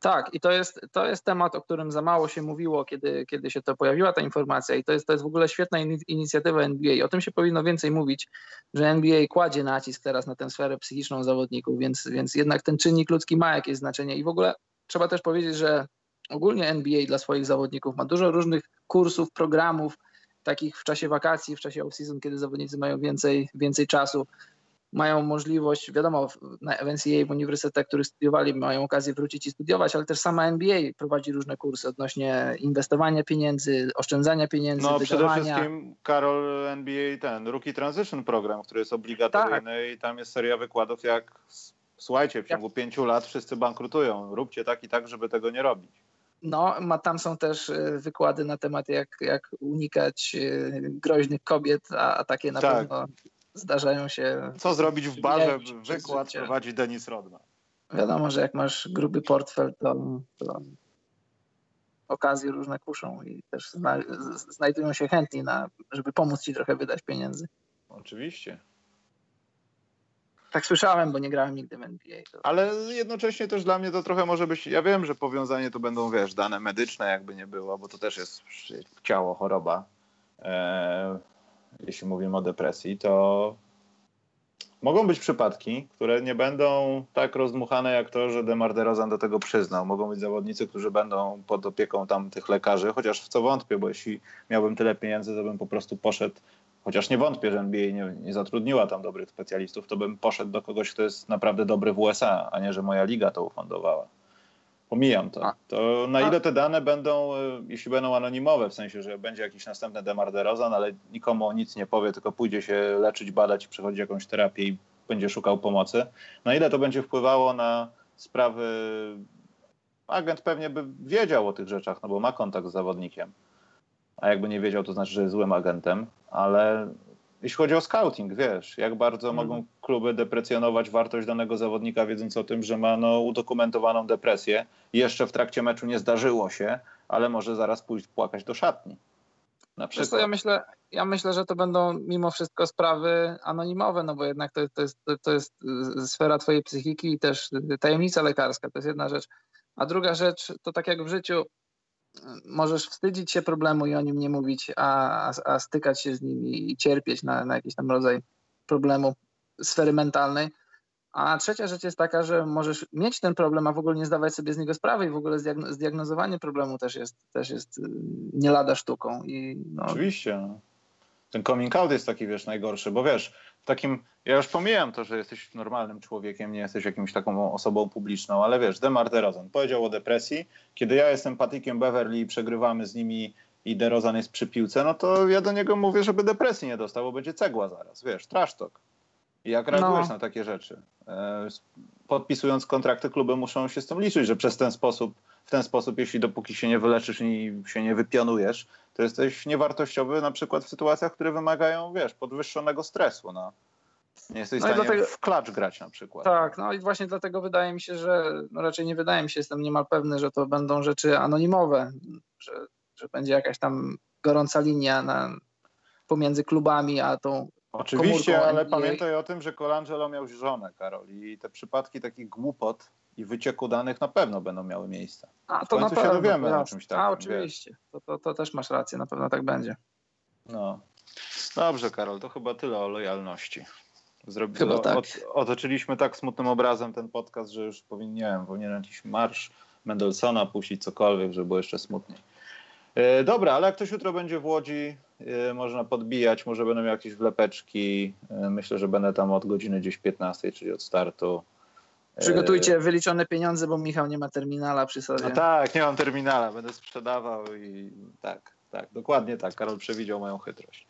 Tak, i to jest, to jest temat, o którym za mało się mówiło, kiedy, kiedy się to pojawiła ta informacja i to jest, to jest w ogóle świetna inicjatywa NBA. O tym się powinno więcej mówić, że NBA kładzie nacisk teraz na tę sferę psychiczną zawodników, więc, więc jednak ten czynnik ludzki ma jakieś znaczenie i w ogóle trzeba też powiedzieć, że ogólnie NBA dla swoich zawodników ma dużo różnych kursów, programów, takich w czasie wakacji, w czasie off-season, kiedy zawodnicy mają więcej, więcej czasu, mają możliwość, wiadomo, na NCAA w uniwersytetach, których studiowali, mają okazję wrócić i studiować, ale też sama NBA prowadzi różne kursy odnośnie inwestowania pieniędzy, oszczędzania pieniędzy, No wydawania. przede wszystkim, Karol, NBA ten Rookie Transition Program, który jest obligatoryjny tak. i tam jest seria wykładów jak słuchajcie, w ciągu jak... pięciu lat wszyscy bankrutują, róbcie tak i tak, żeby tego nie robić. No, ma, tam są też e, wykłady na temat, jak, jak unikać e, groźnych kobiet, a, a takie na tak. pewno zdarzają się. Co zrobić w barze? Wykład prowadzi Denis Rodman. Wiadomo, że jak masz gruby portfel, to, to okazje różne kuszą i też zna, znajdują się chętni, na, żeby pomóc ci trochę wydać pieniędzy. Oczywiście. Tak słyszałem, bo nie grałem nigdy w NBA. Ale jednocześnie też dla mnie to trochę może być, ja wiem, że powiązanie to będą, wiesz, dane medyczne jakby nie było, bo to też jest ciało, choroba. Eee, jeśli mówimy o depresji, to mogą być przypadki, które nie będą tak rozdmuchane jak to, że Demar DeRozan do tego przyznał. Mogą być zawodnicy, którzy będą pod opieką tam tych lekarzy, chociaż w co wątpię, bo jeśli miałbym tyle pieniędzy, to bym po prostu poszedł chociaż nie wątpię, że NBA nie, nie, zatrudniła tam dobrych specjalistów, to bym poszedł do kogoś, kto jest naprawdę dobry w USA, a nie, że moja liga to ufundowała. Pomijam to. To na ile te dane będą, e, jeśli będą anonimowe, w sensie, że będzie jakiś następny Demar DeRozan, ale nikomu nic nie powie, tylko pójdzie się leczyć, badać, przechodzić jakąś terapię i będzie szukał pomocy. Na ile to będzie wpływało na sprawy... Agent pewnie by wiedział o tych rzeczach, no bo ma kontakt z zawodnikiem a jakby nie wiedział, to znaczy, że jest złym agentem, ale jeśli chodzi o scouting, wiesz, jak bardzo mm. mogą kluby deprecjonować wartość danego zawodnika, wiedząc o tym, że ma no, udokumentowaną depresję. Jeszcze w trakcie meczu nie zdarzyło się, ale może zaraz pójść płakać do szatni. Na przykład. Co, ja, myślę, ja myślę, że to będą mimo wszystko sprawy anonimowe, no bo jednak to, to, jest, to, to jest sfera twojej psychiki i też tajemnica lekarska, to jest jedna rzecz. A druga rzecz, to tak jak w życiu, możesz wstydzić się problemu i o nim nie mówić, a, a stykać się z nim i cierpieć na, na jakiś tam rodzaj problemu sfery mentalnej. A trzecia rzecz jest taka, że możesz mieć ten problem, a w ogóle nie zdawać sobie z niego sprawy i w ogóle zdiagnozowanie problemu też jest, też jest y, nie lada sztuką. I no... Oczywiście. Ten coming out jest taki, wiesz, najgorszy, bo wiesz, takim, ja już pomijam to, że jesteś normalnym człowiekiem, nie jesteś jakimś taką osobą publiczną, ale wiesz, Demar DeRozan powiedział o depresji, kiedy ja jestem Patikiem Beverly i przegrywamy z nimi i DeRozan jest przy piłce, no to ja do niego mówię, żeby depresji nie dostał, bo będzie cegła zaraz, wiesz, trash talk. I jak reagujesz no. na takie rzeczy? E, podpisując kontrakty, kluby muszą się z tym liczyć, że przez ten sposób, w ten sposób, jeśli dopóki się nie wyleczysz i się nie wypionujesz, to jesteś niewartościowy na przykład w sytuacjach, które wymagają, wiesz, podwyższonego stresu. No. Nie jesteś no w stanie dlatego, w klacz grać na przykład. Tak, no i właśnie dlatego wydaje mi się, że, no raczej nie wydaje mi się, jestem niemal pewny, że to będą rzeczy anonimowe, że, że będzie jakaś tam gorąca linia na, pomiędzy klubami a tą Oczywiście, ale NBA. pamiętaj o tym, że Colangelo miał żonę, Karol, i te przypadki takich głupot i wycieku danych na pewno będą miały miejsce. A W to na końcu się pewno. dowiemy o jasne. czymś takim, A oczywiście. To, to, to też masz rację, na pewno tak będzie. No. Dobrze, Karol, to chyba tyle o lojalności. Zrobi... Chyba tak. Od, otoczyliśmy tak smutnym obrazem ten podcast, że już powinienem, powinienem jakiś marsz Mendelssohna puścić cokolwiek, żeby było jeszcze smutniej. E, dobra, ale jak ktoś jutro będzie w Łodzi, e, można podbijać, może będą jakieś wlepeczki. E, myślę, że będę tam od godziny gdzieś 15, czyli od startu. Przygotujcie wyliczone pieniądze, bo Michał nie ma terminala przy sobie. no tak, nie mam terminala, będę sprzedawał i tak, tak, dokładnie tak. Karol przewidział moją chytrość.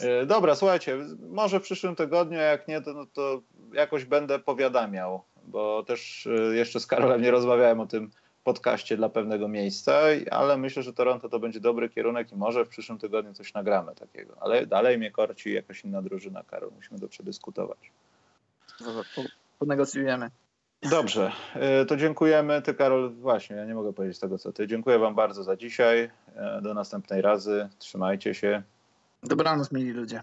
E, Dobra, słuchajcie, może w przyszłym tygodniu, jak nie, to, no to jakoś będę powiadamiał, bo też e, jeszcze z Karolem nie rozmawiałem o tym podcaście dla pewnego miejsca, ale myślę, że Toronto to będzie dobry kierunek i może w przyszłym tygodniu coś nagramy takiego. Ale dalej mnie korci jakaś inna drużyna, Karol, musimy to przedyskutować. Po- Ponegocjujemy. Dobrze, e, to dziękujemy. Ty, Karol, właśnie, ja nie mogę powiedzieć tego, co ty. Dziękuję Wam bardzo za dzisiaj. E, Do następnej razy. Trzymajcie się. Dobranoc, mili ludzie.